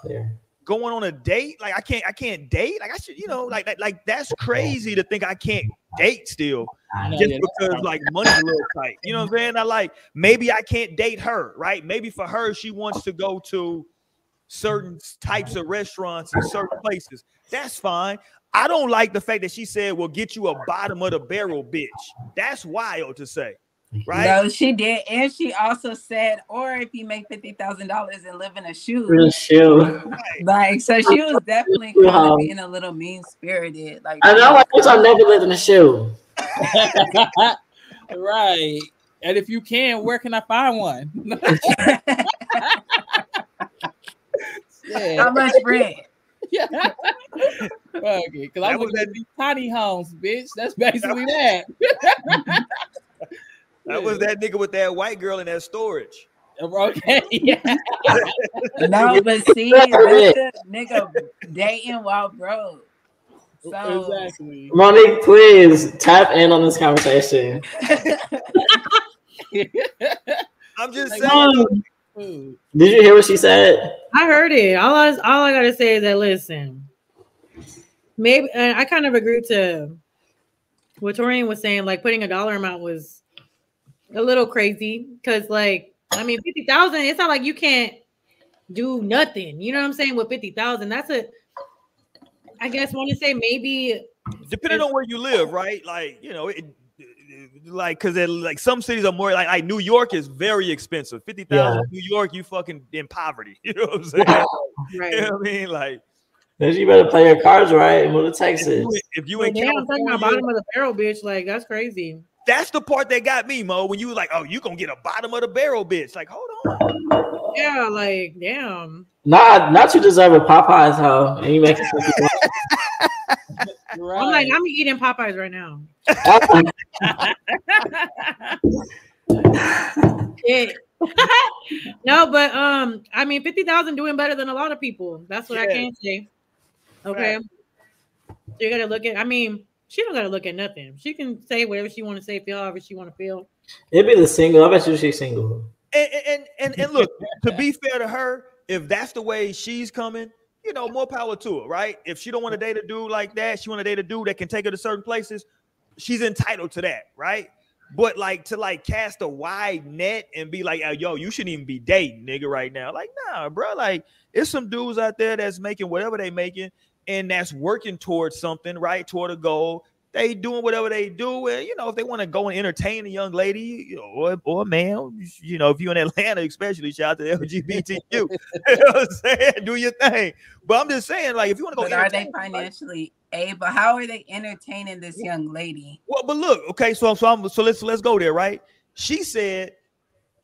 Clear. going on a date like i can't i can't date like i should you know like like, like that's crazy to think i can't date still just because like money's a little tight you know what i'm saying i like maybe i can't date her right maybe for her she wants to go to certain types of restaurants and certain places. That's fine. I don't like the fact that she said, "We'll get you a bottom of the barrel bitch." That's wild to say, right? No, she did, and she also said, "Or if you make fifty thousand dollars and live in a shoe, In a shoe. Right. like so." She was definitely kind of being a little mean spirited. Like I know, like, bitch, I never lived in a shoe. right. And if you can, where can I find one? yeah. how much rent? yeah. Fuck it. Because I That was was at these tiny homes, bitch. That's basically that. That was that nigga with that white girl in that storage. Okay. Yeah. No, but see, that's the nigga dating while broke. So Exactly. Monique, please tap in on this conversation. I'm just Like, saying. Food. Did you hear what she said? I heard it. All I all I gotta say is that listen, maybe I kind of agree to what Torian was saying. Like putting a dollar amount was a little crazy because, like, I mean, fifty thousand. It's not like you can't do nothing. You know what I'm saying? With fifty thousand, that's a. I guess want to say maybe depending on where you live, right? Like you know, it, like because like some cities are more like like New York is very expensive. Fifty thousand New York, you fucking in poverty. You know what I'm saying? right. you know what I mean? Like Bitch, you better play your cards right and move to if Texas. you, if you Well, in damn, I'm talking about California, bottom of the barrel, bitch. Like that's crazy. That's the part that got me, Mo. When you was like, oh, you gonna get a bottom of the barrel, bitch. Like, hold on. Yeah, like damn. Nah, not you deserve a Popeyes hoe, and you make it. Right. I'm like I'm eating Popeyes right now. No, but um, I mean, fifty thousand doing better than a lot of people. That's what I Yeah. can say. Okay, you gotta look at. I mean, she don't gotta look at nothing. She can say whatever she want to say, feel however she want to feel. It'd be the single. I bet you she's single. And and and, and look, to be fair to her, if that's the way she's coming, you know, more power to her, right? If she don't want to date a dude like that, she want to date a dude that can take her to certain places. She's entitled to that, right? But like to like cast a wide net and be like, "Oh, yo, you shouldn't even be dating, nigga, right now. Like, nah, bro. Like, it's some dudes out there that's making whatever they making and that's working towards something, right? Toward a goal. They doing whatever they do, and you know, if they want to go and entertain a young lady, you know, or, or a man, you know, if you're in Atlanta, especially shout out to LGBTQ, you know what I'm saying? Do your thing. But I'm just saying, like, if you want to go, But are they financially able? How are they entertaining this young lady? Well, but look, okay, so so I'm so let's let's go there, right? She said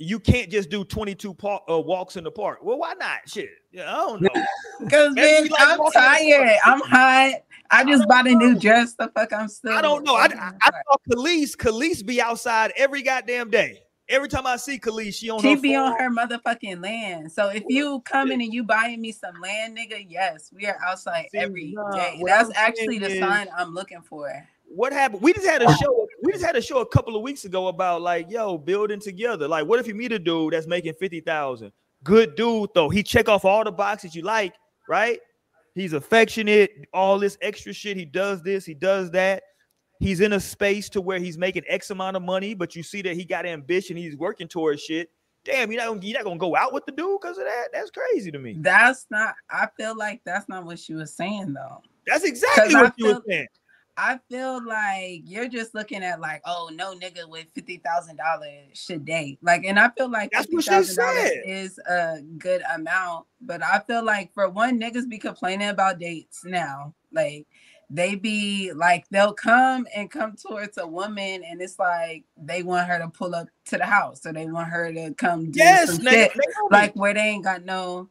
you can't just do 22 par- uh, walks in the park. Well, why not? Shit, yeah, I don't know. Because bitch, like I'm walking in the tired. I'm hot. I just bought a new dress. The fuck, I'm still. I don't know. I, I, I saw Khalees. Khalees be outside every goddamn day. Every time I see Khalees, she on She be on her motherfucking land. So if you coming and you buying me some land, nigga, yes, we are outside See, every day. That's I'm actually the is- sign I'm looking for. What happened? We just had a show. We just had a show a couple of weeks ago about like, yo, building together. Like, what if you meet a dude that's making fifty thousand? Good dude though. He check off all the boxes you like, right? He's affectionate, all this extra shit. He does this, he does that. He's in a space to where he's making X amount of money, but you see that he got ambition. He's working towards shit. Damn, you're not gonna, you're not gonna go out with the dude because of that. That's crazy to me. That's not. I feel like that's not what she was saying though. That's exactly what you were feel- saying. I feel like you're just looking at like, oh, no nigga with fifty thousand dollars should date. Like, and I feel like That's fifty thousand dollars is a good amount. But I feel like for one, niggas be complaining about dates now. Like they be like they'll come and come towards a woman, and it's like they want her to pull up to the house, or they want her to come do Yes, some shit. Like where they ain't got no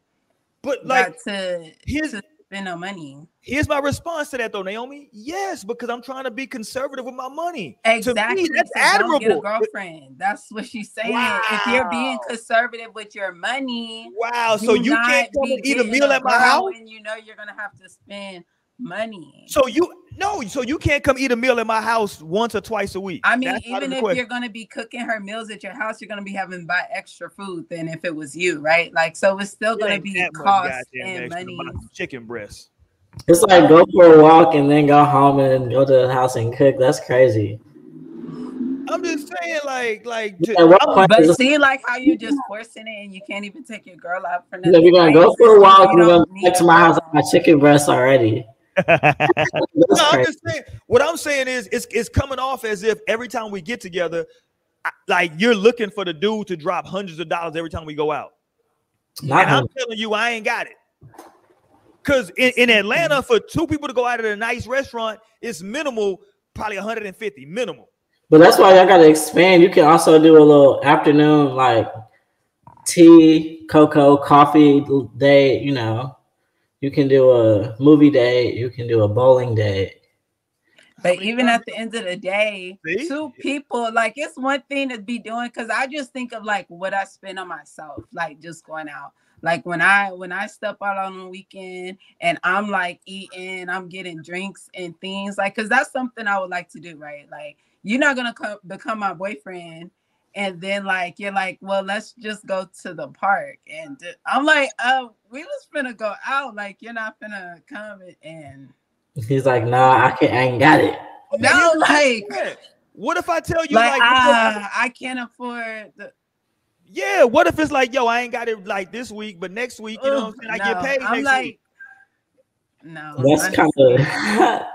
but like to here's to spend no money. Here's my response to that though, Naomi. Yes, because I'm trying to be conservative with my money. Exactly. Me, that's so don't get a girlfriend. That's what she's saying. If you're being conservative with your money, Wow. So you can't come and eat a meal at my house? and you know you're gonna have to spend money. So you no, so you can't come eat a meal at my house once or twice a week. I mean, That's even if question. you're gonna be cooking her meals at your house, you're gonna be having to buy extra food than if it was you, right? Like, so it's still It gonna be cost and money. chicken breasts. It's like go for a walk and then go home and go to the house and cook. That's crazy. I'm just saying, like, like. Yeah, but see, like how you just forcing it, and you can't even take your girl out for nothing. Yeah, we're gonna go for a walk. We're gonna back to my house. My chicken breast already. No, I'm just saying. What I'm saying is, it's it's coming off as if every time we get together, like you're looking for the dude to drop hundreds of dollars every time we go out. Not and I'm telling you, I ain't got it. Because in, in Atlanta, mm-hmm. for two people to go out at a nice restaurant, it's minimal, probably 150 minimal. But that's why y'all gotta expand. You can also do a little afternoon like tea, cocoa, coffee day. You know, you can do a movie day. You can do a bowling day. But even at the end of the day, See? two people, like it's one thing to be doing because I just think of like what I spend on myself, like just going out. Like when I when I step out on the weekend and I'm like eating, I'm getting drinks and things like because that's something I would like to do, right? Like you're not gonna come, become my boyfriend and then like you're like well let's just go to the park and i'm like uh we was gonna go out like you're not gonna come and he's like nah i can't i ain't got it no like what if i tell you like, like uh, i can't afford the yeah what if it's like yo i ain't got it like this week but next week you know what i'm saying i get paid I'm like, week. no that's kind of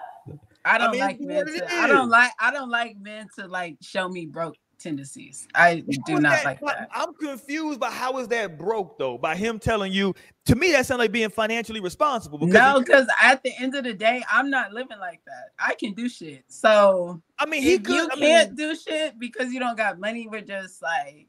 I don't I mean, like men to. I don't like. I don't like men to like show me broke tendencies. I do not that, like that. I'm confused by how is that broke though? By him telling you. To me, that sounds like being financially responsible. Because no, because at the end of the day, I'm not living like that. I can do shit. So I mean, he could. You I can't mean, do shit because you don't got money. We're just like.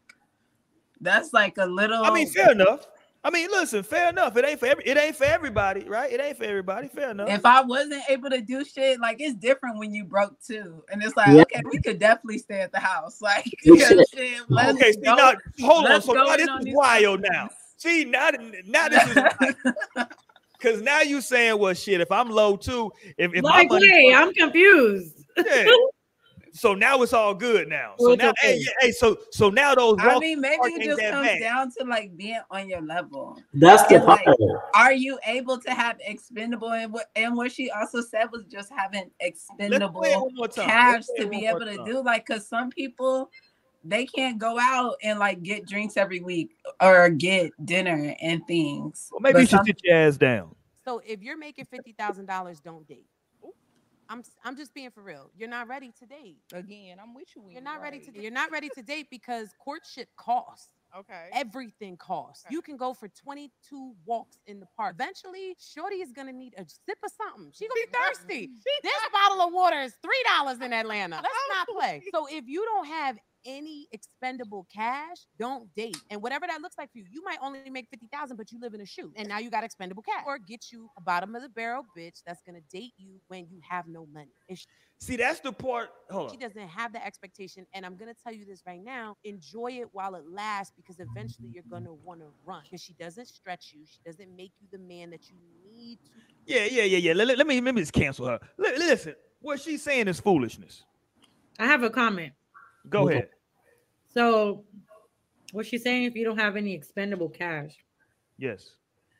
That's like a little. I mean, fair enough. I mean, listen, fair enough. It ain't for every, it ain't for everybody, right? It ain't for everybody. Fair enough. If I wasn't able to do shit, like it's different when you broke too, and it's like, yeah. okay, we could definitely stay at the house. Like, shit, okay, see now, hold on. So now this is wild now. See now, now this is because now you saying, well, shit. If I'm low too, if, if like, my money, wait, I'm confused. Yeah. so now it's all good now. So now, hey, yeah, hey, so so now those. I mean, maybe it just comes bad. down to like being on your level. That's the part. Like, are you able to have expendable and what and what she also said was just having expendable cash to be able to do like because some people they can't go out and like get drinks every week or get dinner and things. Well, maybe but you should some- sit your ass down. So if you're making fifty thousand dollars, don't date. I'm I'm just being for real. You're not ready to date. Again, I'm with you. You're not right. ready to you're not ready to date because courtship costs. Okay. Everything costs. Okay. You can go for 22 walks in the park. Eventually, Shorty is gonna need a sip of something. She gonna be thirsty. this bottle of water is three dollars in Atlanta. Let's not oh, play. So if you don't have any expendable cash, don't date. And whatever that looks like for you, you might only make 50,000, but you live in a shoe and now you got expendable cash. Or get you a bottom of the barrel bitch that's going to date you when you have no money. She, See, that's the part. Hold she on. doesn't have the expectation. And I'm going to tell you this right now enjoy it while it lasts because eventually you're going to want to run because she doesn't stretch you. She doesn't make you the man that you need to. Yeah, yeah, yeah, yeah. Let, let, let me, let me just cancel her. L- listen, what she's saying is foolishness. I have a comment. Go ahead. So, what she's saying, if you don't have any expendable cash, yes,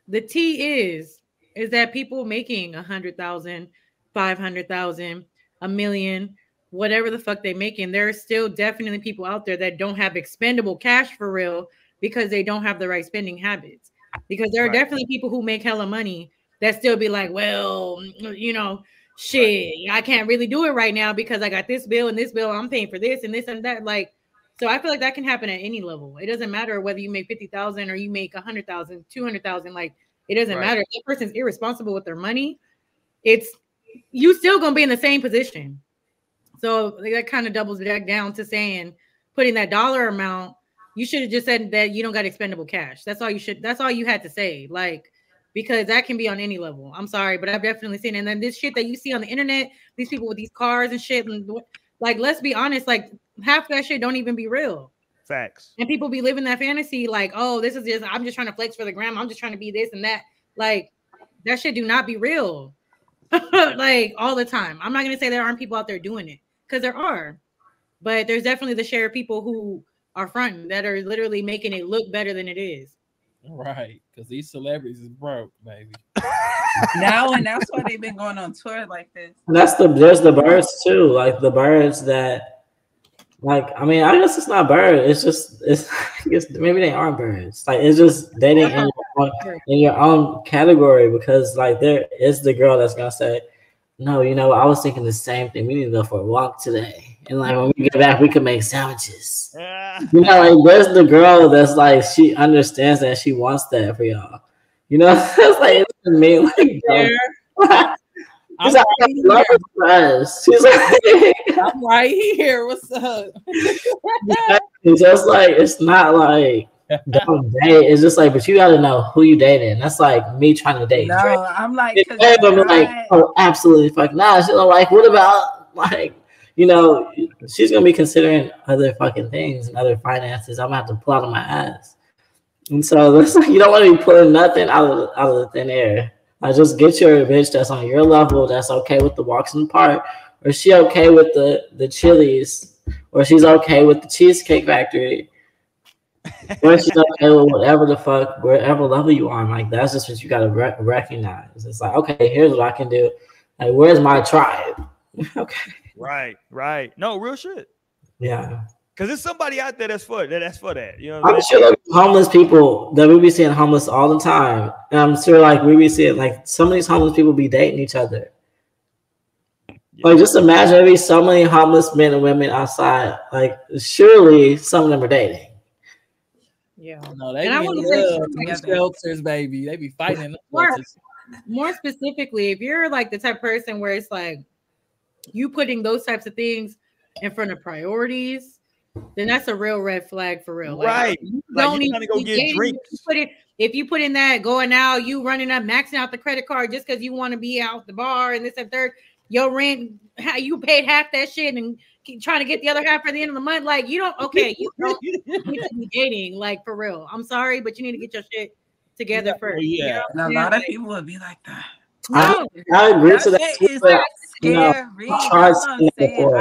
the T is is that people making a hundred thousand, five hundred thousand, a million, whatever the fuck they making, there are still definitely people out there that don't have expendable cash for real because they don't have the right spending habits. Because there are right. definitely people who make hella money that still be like, well, mm, you know, shit, I can't really do it right now because I got this bill and this bill. I'm paying for this and this and that. Like, so I feel like that can happen at any level. It doesn't matter whether you make 50,000 or you make 100,000, 200,000. Like, it doesn't right. matter. If that person's irresponsible with their money, it's you still gonna be in the same position. So that kind of doubles back down to saying putting that dollar amount. You should have just said that you don't got expendable cash. That's all you should. That's all you had to say. Like because that can be on any level. I'm sorry, but I've definitely seen. It. And then this shit that you see on the internet, these people with these cars and shit, and like let's be honest, like half that shit don't even be real. Facts. And people be living that fantasy, like, oh, this is just I'm just trying to flex for the gram. I'm just trying to be this and that. Like that shit do not be real. like all the time. I'm not gonna say there aren't people out there doing it because there are, but there's definitely the share of people who are fronting that are literally making it look better than it is. Right, because these celebrities is broke, baby. now and that's why they've been going on tour like this. That's the there's the birds too, like the birds that Like, I mean, I guess it's not bird. It's just it's, it's maybe they aren't birds. Like, it's just dating in your, own, in your own category because like there is the girl that's gonna say, no, you know, I was thinking the same thing. We need to go for a walk today, and like when we get back, we can make sandwiches. you know, like there's the girl that's like she understands that she wants that for y'all. You know, it's like it's me like. I'm right, here. She's like, I'm right here. What's up? it's just like it's not like don't date. It's just like, but you got to know who you dating. That's like me trying to date. No, Drake. I'm like, I'm like, oh, absolutely fuck nah. She's like, what about like, you know, she's gonna be considering other fucking things and other finances. I'm gonna have to pull out of my ass. And so that's like, you don't want to be pulling nothing out of out of the thin air. I just get your bitch that's on your level, that's okay with the walks in the park, or she okay with the the Chili's, or she's okay with the Cheesecake Factory, or she's okay with whatever the fuck, wherever level you on. Like that's just what you gotta re- recognize. It's like, okay, here's what I can do. Like, where's my tribe? okay. Right, right. No, real shit. Yeah. Cause there's somebody out there that's for that. That's for that. You know, I'm sure there's homeless people that we be seeing homeless all the time. And I'm sure like we be seeing like some of these homeless people be dating each other. Yeah. Like just imagine maybe so many homeless men and women outside. Like surely some of them are dating. Yeah, no, they and I want to say shelters, baby. They be fighting. More, more specifically, if you're like the type person where it's like you putting those types of things in front of priorities then that's a real red flag for real. Like, right. You like don't need to go get drinks. If you, put it, if you put in that going out, you running up, maxing out the credit card just because you want to be out the bar and this and third, your rent, how you paid half that shit and keep trying to get the other half at the end of the month. Like you don't okay, you don't need to be dating, like for real. I'm sorry, but you need to get your shit together yeah, first. Yeah, you know? a lot of people would be like that. No. I, I agree to that. It's scary. You know, I,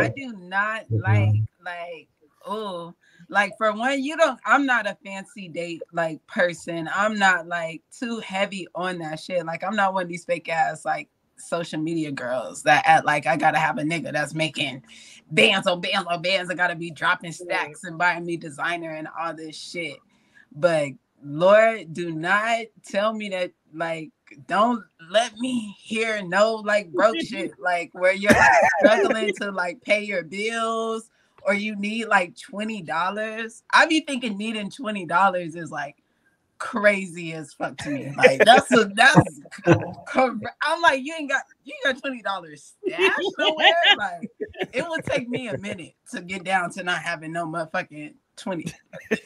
I do not mm-hmm. like like oh, like for one, you don't. I'm not a fancy date like person. I'm not like too heavy on that shit. Like I'm not one of these fake ass like social media girls that at like I gotta have a nigga that's making bands on bands on bands. I gotta be dropping stacks and buying me designer and all this shit. But Lord, do not tell me that like don't let me hear no like broke shit like where you're like struggling to like pay your bills or you need like $20, I be thinking needing $20 is like crazy as fuck to me. Like that's a that's I'm like, you ain't got you got twenty dollars stash nowhere. Like it would take me a minute to get down to not having no motherfucking 20.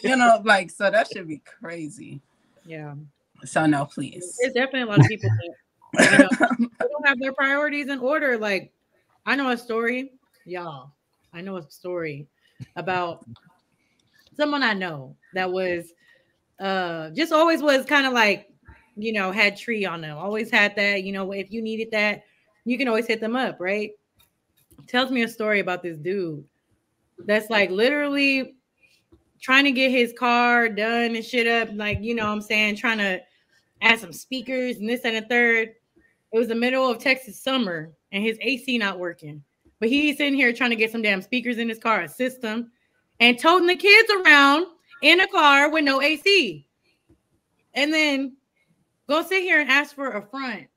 You know, like so that should be crazy. Yeah. So no, please. There's definitely a lot of people that you know, don't have their priorities in order. Like I know a story, y'all. I know a story about someone I know that was uh just always was kind of like you know had tree on them always had that you know if you needed that you can always hit them up right? Tells me a story about this dude that's like literally trying to get his car done and shit up like you know what i'm saying trying to add some speakers and this and a third. It was the middle of texas summer and his ac not working but he's sitting here trying to get some damn speakers in his car, a system, and toting the kids around in a car with no AC. And then go sit here and ask for a front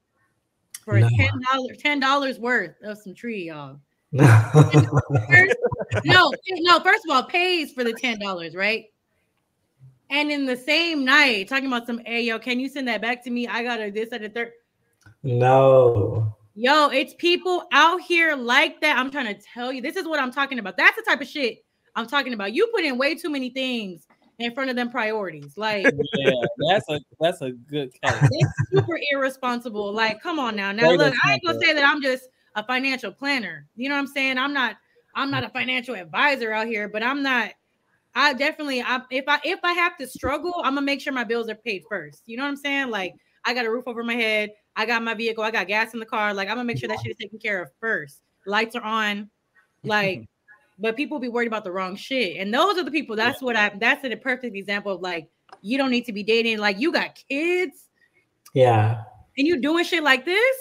for no. ten dollars, ten dollars worth of some tree, y'all. no, no. First of all, pays for the ten dollars, right? And in the same night, talking about some, hey, yo, can you send that back to me? I got a this at a third. No. Yo, it's people out here like that. I'm trying to tell you, this is what I'm talking about. That's the type of shit I'm talking about. You put in way too many things in front of them priorities. Like, yeah, that's a that's a good case. It's super irresponsible. Like, come on now. Now, look, I ain't gonna say that I'm just a financial planner. You know what I'm saying? I'm not. I'm not a mm-hmm. financial advisor out here, but I'm not. I definitely. I, if I if I have to struggle, I'm gonna make sure my bills are paid first. You know what I'm saying? Like, I got a roof over my head. I got my vehicle, I got gas in the car. Like I'm gonna make sure that shit is taken care of first. Lights are on, like, but people be worried about the wrong shit. And those are the people. That's what I. That's a perfect example of like you don't need to be dating. Like you got kids. Yeah. And you doing shit like this.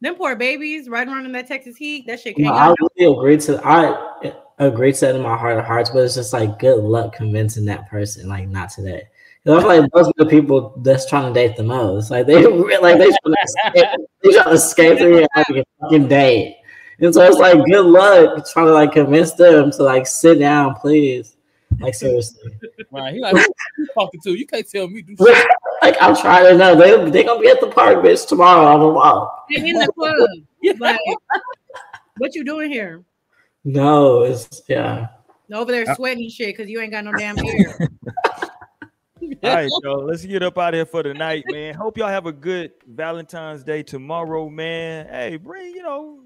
Them poor babies riding around in that Texas heat. That shit. No, I really agree to. I agree to that in my heart of hearts, but it's just like good luck convincing that person, like not today. I feel like those are the people that's trying to date the most. Like they like they trying to escape, they trying to escape the reality of fucking date. And so it's like good luck trying to like convince them to like sit down, please. Like seriously. Right. He like who talking to? You can't tell me do shit. like I'm trying to know. They they gonna be at the park bitch tomorrow on the walk. in the club. Like, what you doing here? No, it's yeah. Over there uh, sweating shit because you ain't got no damn hair. All right, y'all. Let's get up out of here for the night, man. Hope y'all have a good Valentine's Day tomorrow, man. Hey, bring, you know,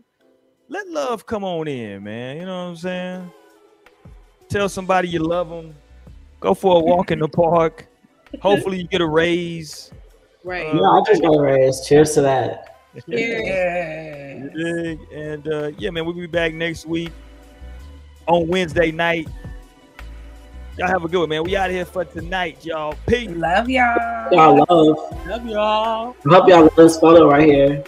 let love come on in, man. You know what I'm saying? Tell somebody you love them. Go for a walk in the park. Hopefully, you get a raise. Right. Uh, yeah, I just got a raise. Cheers to that. Yeah. And uh, yeah, man, we'll be back next week on Wednesday night. Y'all have a good one, man. We out of here for tonight, y'all. Peace. Love y'all. Y'all love. Love y'all. I hope y'all love this photo right here.